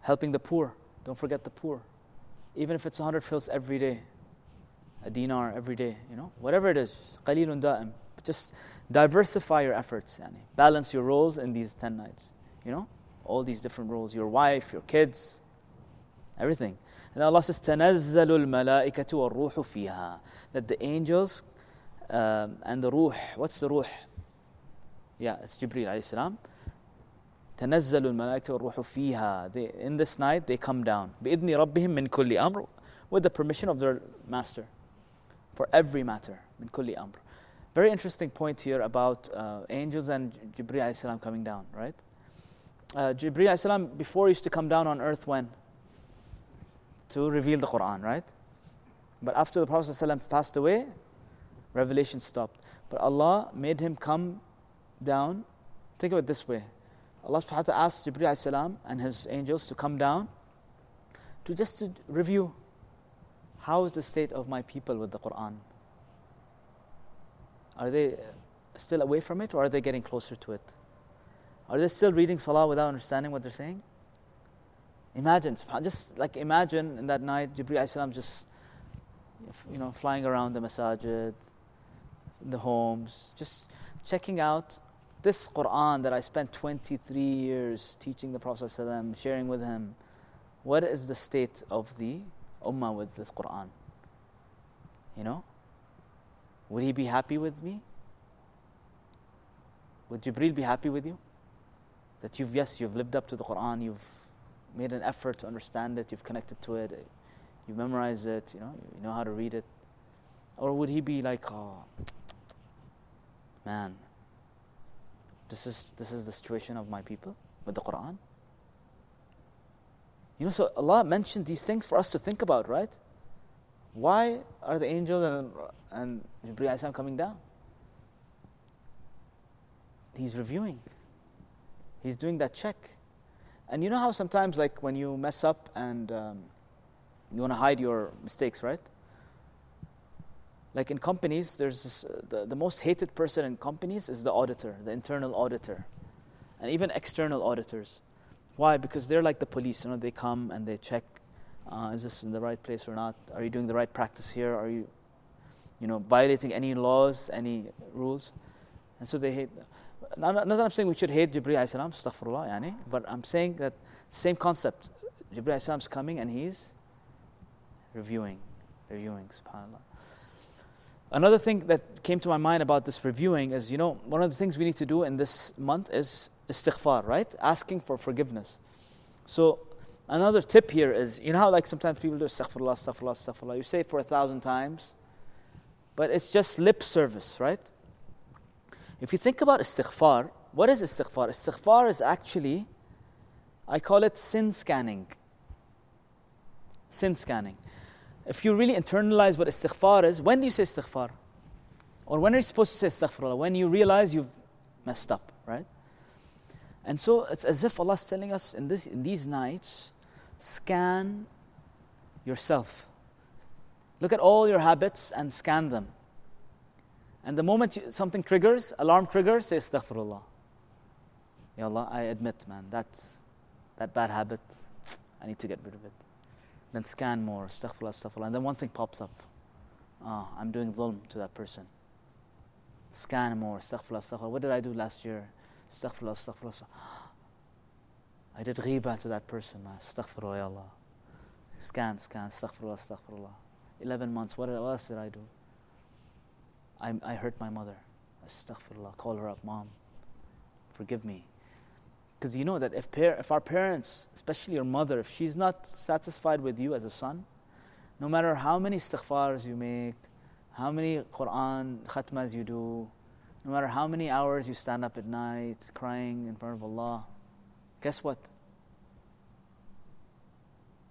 helping the poor. Don't forget the poor. Even if it's 100 fils every day, a dinar every day, you know, whatever it is, qalilun da'im. Just diversify your efforts, yani. balance your roles in these 10 nights, you know, all these different roles, your wife, your kids, everything. And Allah says, تَنَزَّلُ الْمَلَائِكَةُ وَالرُّوحُ فِيهَا That the angels um, and the ruh. What's the ruh? Yeah, it's Jibreel alayhi salam. تنزل الملائكة والروح فيها they, in this night they come down بإذن ربهم من كل أمر with the permission of their master for every matter من كل أمر very interesting point here about uh, angels and Jibreel salam coming down right uh, Jibreel salam before used to come down on earth when to reveal the Quran right but after the Prophet passed away revelation stopped. But Allah made him come down. Think of it this way Allah subhanahu wa ta'ala asked Jibreel salam and his angels to come down to just to review how is the state of my people with the Quran? Are they still away from it or are they getting closer to it? Are they still reading Salah without understanding what they're saying? Imagine, just like imagine in that night, Jibreel just you know flying around the masajid, the homes, just checking out this Quran that I spent 23 years teaching the Prophet sharing with him. What is the state of the ummah with this Quran? You know? Would he be happy with me? Would Jibreel be happy with you? That you've, yes, you've lived up to the Quran, you've made an effort to understand it, you've connected to it, you've memorized it, you know, you know how to read it. Or would he be like, oh, man, this is, this is the situation of my people with the Quran. You know, so Allah mentioned these things for us to think about, right? Why are the angels and, and Jibreel coming down? He's reviewing. He's doing that check. And you know how sometimes, like, when you mess up and um, you want to hide your mistakes, right? Like in companies, there's this, uh, the, the most hated person in companies is the auditor, the internal auditor, and even external auditors. Why? Because they're like the police. You know, they come and they check: uh, is this in the right place or not? Are you doing the right practice here? Are you, you know, violating any laws, any rules? And so they hate. Not, not that I'm saying we should hate Jibreel alayhi salam, astaghfirullah, yani, but I'm saying that same concept. Jibreel alayhi salam's coming and he's reviewing, reviewing, subhanAllah. Another thing that came to my mind about this reviewing is, you know, one of the things we need to do in this month is istighfar, right? Asking for forgiveness. So another tip here is you know how like sometimes people do astaghfirullah, astaghfirullah, astaghfirullah. You say it for a thousand times, but it's just lip service, right? If you think about istighfar, what is istighfar? Istighfar is actually, I call it sin scanning. Sin scanning. If you really internalize what istighfar is, when do you say istighfar? Or when are you supposed to say astaghfirullah? When you realize you've messed up, right? And so it's as if Allah is telling us in, this, in these nights, scan yourself. Look at all your habits and scan them. And the moment you, something triggers, alarm triggers, say astaghfirullah. Ya Allah, I admit, man, that's that bad habit, I need to get rid of it. Then scan more, astaghfirullah, astaghfirullah. And then one thing pops up. Ah, oh, I'm doing dhulm to that person. Scan more, astaghfirullah, astaghfirullah. What did I do last year? Astaghfirullah, astaghfirullah. I did ghiba to that person, man. Astaghfirullah, ya Allah. Scan, scan, astaghfirullah, astaghfirullah. 11 months, what, else did I do? I, I hurt my mother. Astaghfirullah. Call her up, mom. Forgive me. Because you know that if, par- if our parents, especially your mother, if she's not satisfied with you as a son, no matter how many istighfars you make, how many Quran khatmas you do, no matter how many hours you stand up at night crying in front of Allah, guess what?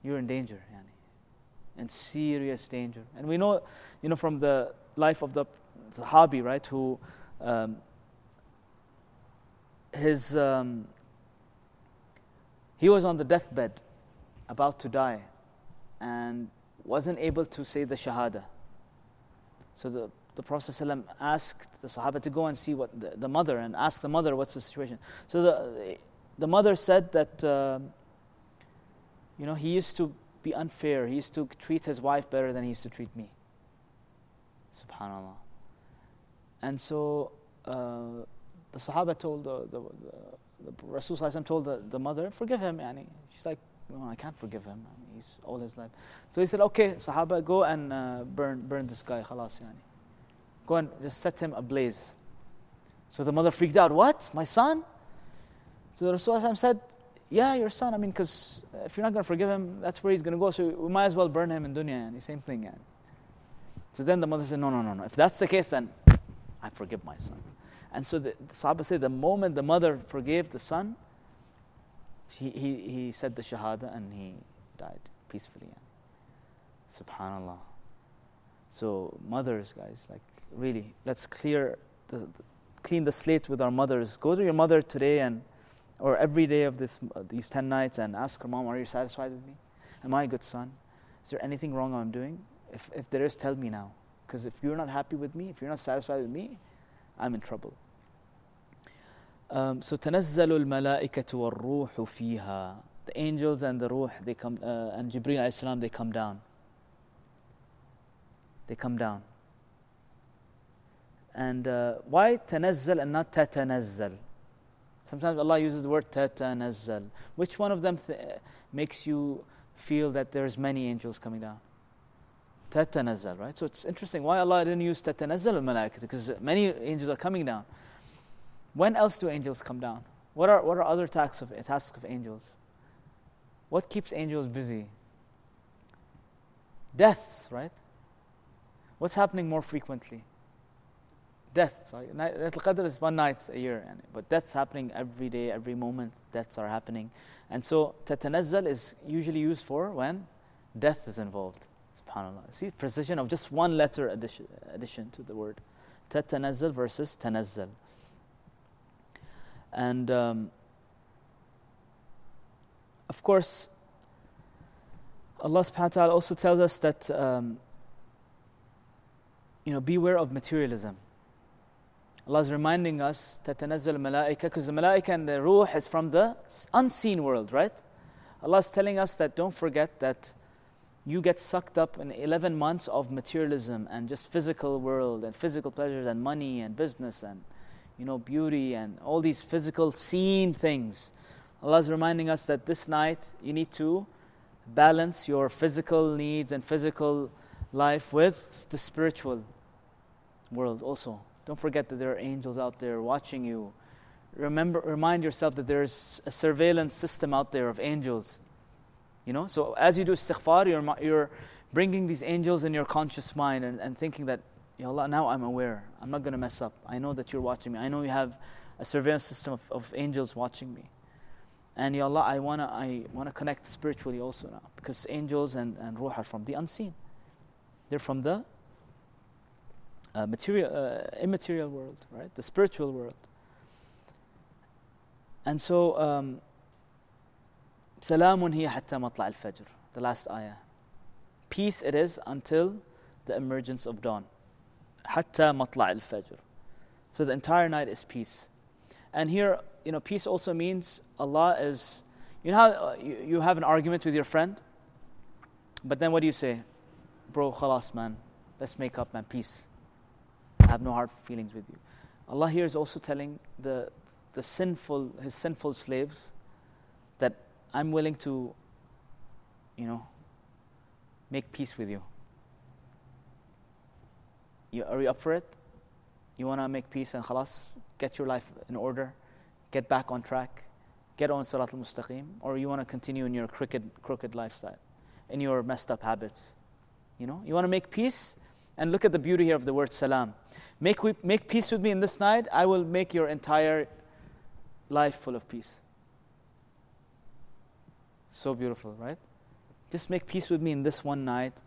You're in danger, yani. In serious danger. And we know, you know, from the life of the Sahabi, right, who um, his um, he was on the deathbed, about to die, and wasn't able to say the Shahada. So the, the Prophet ﷺ asked the Sahaba to go and see what the, the, mother and ask the mother what's the situation. So the, the mother said that, uh, you know, he used to be unfair. He used to treat his wife better than he used to treat me. Subhanallah. And so uh, the Sahaba told the, the, the, the Rasul told the, the mother, forgive him. Yani. She's like, no, I can't forgive him. He's all his life. So he said, okay, Sahaba, go and uh, burn, burn this guy, khalas, yani. Go and just set him ablaze. So the mother freaked out. What? My son? So the Rasul said, yeah, your son. I mean, because if you're not going to forgive him, that's where he's going to go. So we might as well burn him in dunya. Yani. Same thing. Yani. So then the mother said, no, no, no, no. If that's the case, then I forgive my son. And so the, the Sahaba the moment the mother forgave the son, he, he, he said the Shahada and he died peacefully. And Subhanallah. So mothers, guys, like really, let's clear the, the, clean the slate with our mothers. Go to your mother today and or every day of this uh, these ten nights and ask her, Mom, are you satisfied with me? Am I a good son? Is there anything wrong I'm doing? If if there is, tell me now. Because if you're not happy with me, if you're not satisfied with me, I'm in trouble. Um, so تنزل الملائكة والروح فيها. The angels and the ruh, they come, uh, and Jibreel alayhi salam, they come down. They come down. And uh, why تنزل and not تتنزل? Sometimes Allah uses the word tatanazzal. Which one of them th- makes you feel that there's many angels coming down? Tatanazzal, right? So it's interesting why Allah didn't use tatanazzal al-malaikat because many angels are coming down. When else do angels come down? What are, what are other tasks of, tasks of angels? What keeps angels busy? Deaths, right? What's happening more frequently? Deaths. Right? Laylatul Qadr is one night a year, but deaths happening every day, every moment. Deaths are happening, and so tatanazzal is usually used for when death is involved. Subhanallah. See precision of just one letter addition, addition to the word. Tatanazzal versus tanazzal. And um, of course, Allah subhanahu wa ta'ala also tells us that, um, you know, beware of materialism. Allah is reminding us that tanazzal malaika, because the malaika and the ruh is from the unseen world, right? Allah is telling us that don't forget that you get sucked up in 11 months of materialism and just physical world and physical pleasures and money and business and you know beauty and all these physical seen things allah is reminding us that this night you need to balance your physical needs and physical life with the spiritual world also don't forget that there are angels out there watching you remember remind yourself that there's a surveillance system out there of angels You know, so as you do istighfar, you're, you're bringing these angels in your conscious mind and, and thinking that, Ya Allah, now I'm aware. I'm not going to mess up. I know that you're watching me. I know you have a surveillance system of, of angels watching me. And Ya Allah, I want to I wanna connect spiritually also now. Because angels and, and ruh are from the unseen. They're from the uh, material, uh, immaterial world, right? The spiritual world. And so, um, سلام هي حتى مطلع الفجر. The last ayah. Peace it is until the emergence of dawn. حتى مطلع الفجر. So the entire night is peace. And here, you know, peace also means Allah is. You know how uh, you, you have an argument with your friend, but then what do you say? Bro, khalas, man. Let's make up, man. Peace. I have no hard feelings with you. Allah here is also telling the, the sinful, his sinful slaves that I'm willing to, you know, make peace with you. you are you up for it? You want to make peace and khalas? Get your life in order? Get back on track? Get on Salat al Mustaqim? Or you want to continue in your crooked, crooked lifestyle, in your messed up habits? You know, you want to make peace? And look at the beauty here of the word salam. Make, we, make peace with me in this night, I will make your entire life full of peace. So beautiful, right? Just make peace with me in this one night.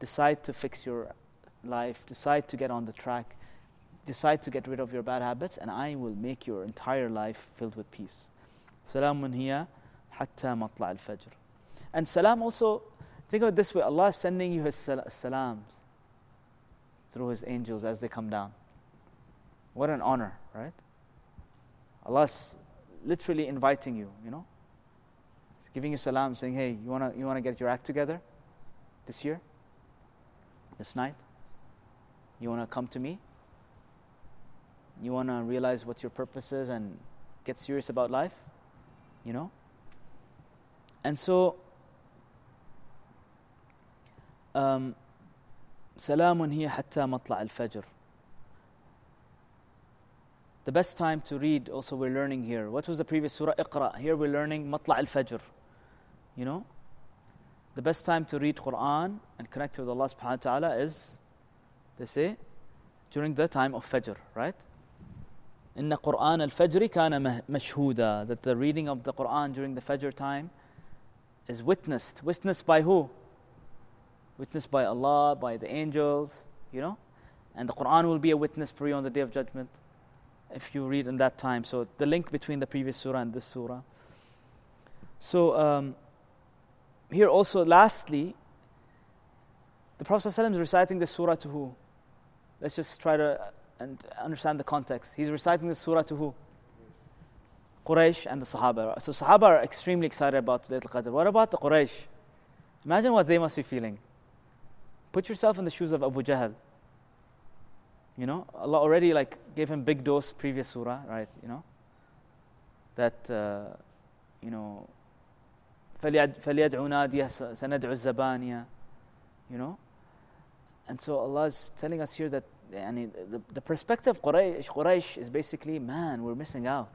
Decide to fix your life. Decide to get on the track. Decide to get rid of your bad habits, and I will make your entire life filled with peace. Salamun hiya hatta matla al fajr. And salam also, think of it this way Allah is sending you His salams through His angels as they come down. What an honor, right? Allah's literally inviting you, you know? He's giving you salam, saying, hey, you want to you wanna get your act together this year? This night? You want to come to me? You want to realize what your purpose is and get serious about life? You know? And so, um, سلام هي حتى مطلع الفجر. The best time to read, also we're learning here. What was the previous surah? Iqra. Here we're learning Matla al Fajr. You know? The best time to read Quran and connect with Allah subhanahu wa ta'ala is, they say, during the time of Fajr, right? إن قرآن الفجر كان مشهودا that the reading of the Quran during the Fajr time is witnessed. Witnessed by who? Witnessed by Allah, by the angels, you know? And the Quran will be a witness for you on the day of judgment if you read in that time. So the link between the previous surah and this surah. So um, here also, lastly, the Prophet ﷺ is reciting this surah to who? Let's just try to and understand the context. He's reciting the surah to who? Quraysh and the Sahaba. So Sahaba are extremely excited about Laylatul Qadr. What about the Quraysh? Imagine what they must be feeling. Put yourself in the shoes of Abu Jahl. You know, Allah already like gave him big dose previous surah, right? You know, that uh, you know, فليدعو ناديه سندعو الزبانية. You know, and so Allah is telling us here that يعني, the, the perspective of Quraysh, Quraysh is basically, man, we're missing out.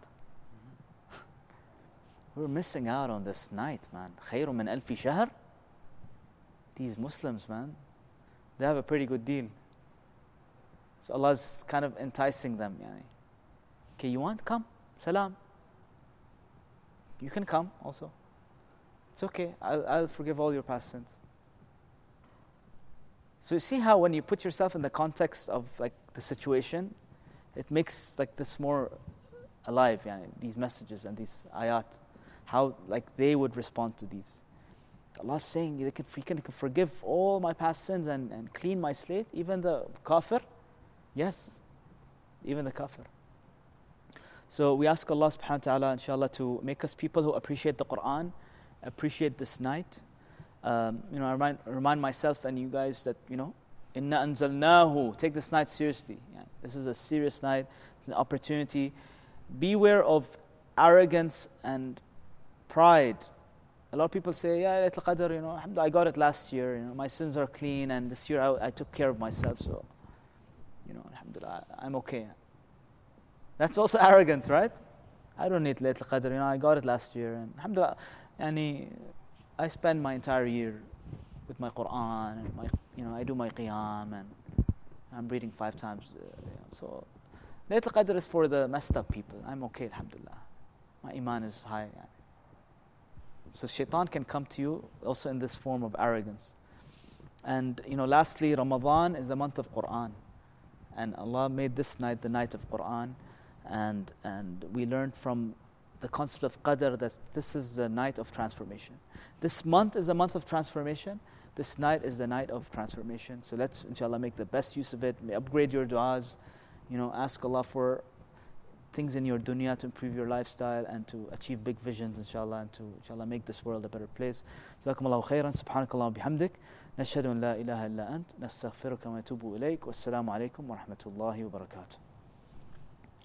we're missing out on this night, man. خير من ألف شهر. These Muslims, man, they have a pretty good deal. So Allah is kind of enticing them. Yani. Okay, you want? Come. Salam. You can come also. It's okay. I'll, I'll forgive all your past sins. So you see how when you put yourself in the context of like the situation, it makes like this more alive. Yeah, these messages and these ayat, how like they would respond to these. Allah's saying they can, He can forgive all my past sins and, and clean my slate, even the kafir. Yes, even the kafir. So we ask Allah subhanahu wa ta'ala, inshallah, to make us people who appreciate the Quran, appreciate this night, um, you know, I remind, remind myself and you guys that, you know, inna anzalnahu, take this night seriously. Yeah, this is a serious night, it's an opportunity. Beware of arrogance and pride. A lot of people say, yeah, Laylatul Qadr, you know, I got it last year, you know, my sins are clean, and this year I, I took care of myself, so, you know, alhamdulillah, I'm okay. That's also arrogance, right? I don't need Laylatul Qadr, you know, I got it last year, and alhamdulillah, yani, I spend my entire year with my Quran and my, you know, I do my qiyam and I'm reading five times. Uh, you know, so, Laylatul Qadr is for the messed up people. I'm okay, alhamdulillah. My iman is high. So shaitan can come to you also in this form of arrogance. And you know, lastly, Ramadan is the month of Quran. And Allah made this night the night of Quran. And and we learned from the concept of Qadr that this is the night of transformation. This month is the month of transformation. This night is the night of transformation. So let's inshallah make the best use of it. May upgrade your du'as. You know, ask Allah for things in your dunya to improve your lifestyle and to achieve big visions inshallah and to inshallah make this world a better place جزاكم الله خيرا سبحانك اللهم وبحمدك نشهد أن لا إله إلا أنت نستغفرك ونتوب إليك والسلام عليكم ورحمة الله وبركاته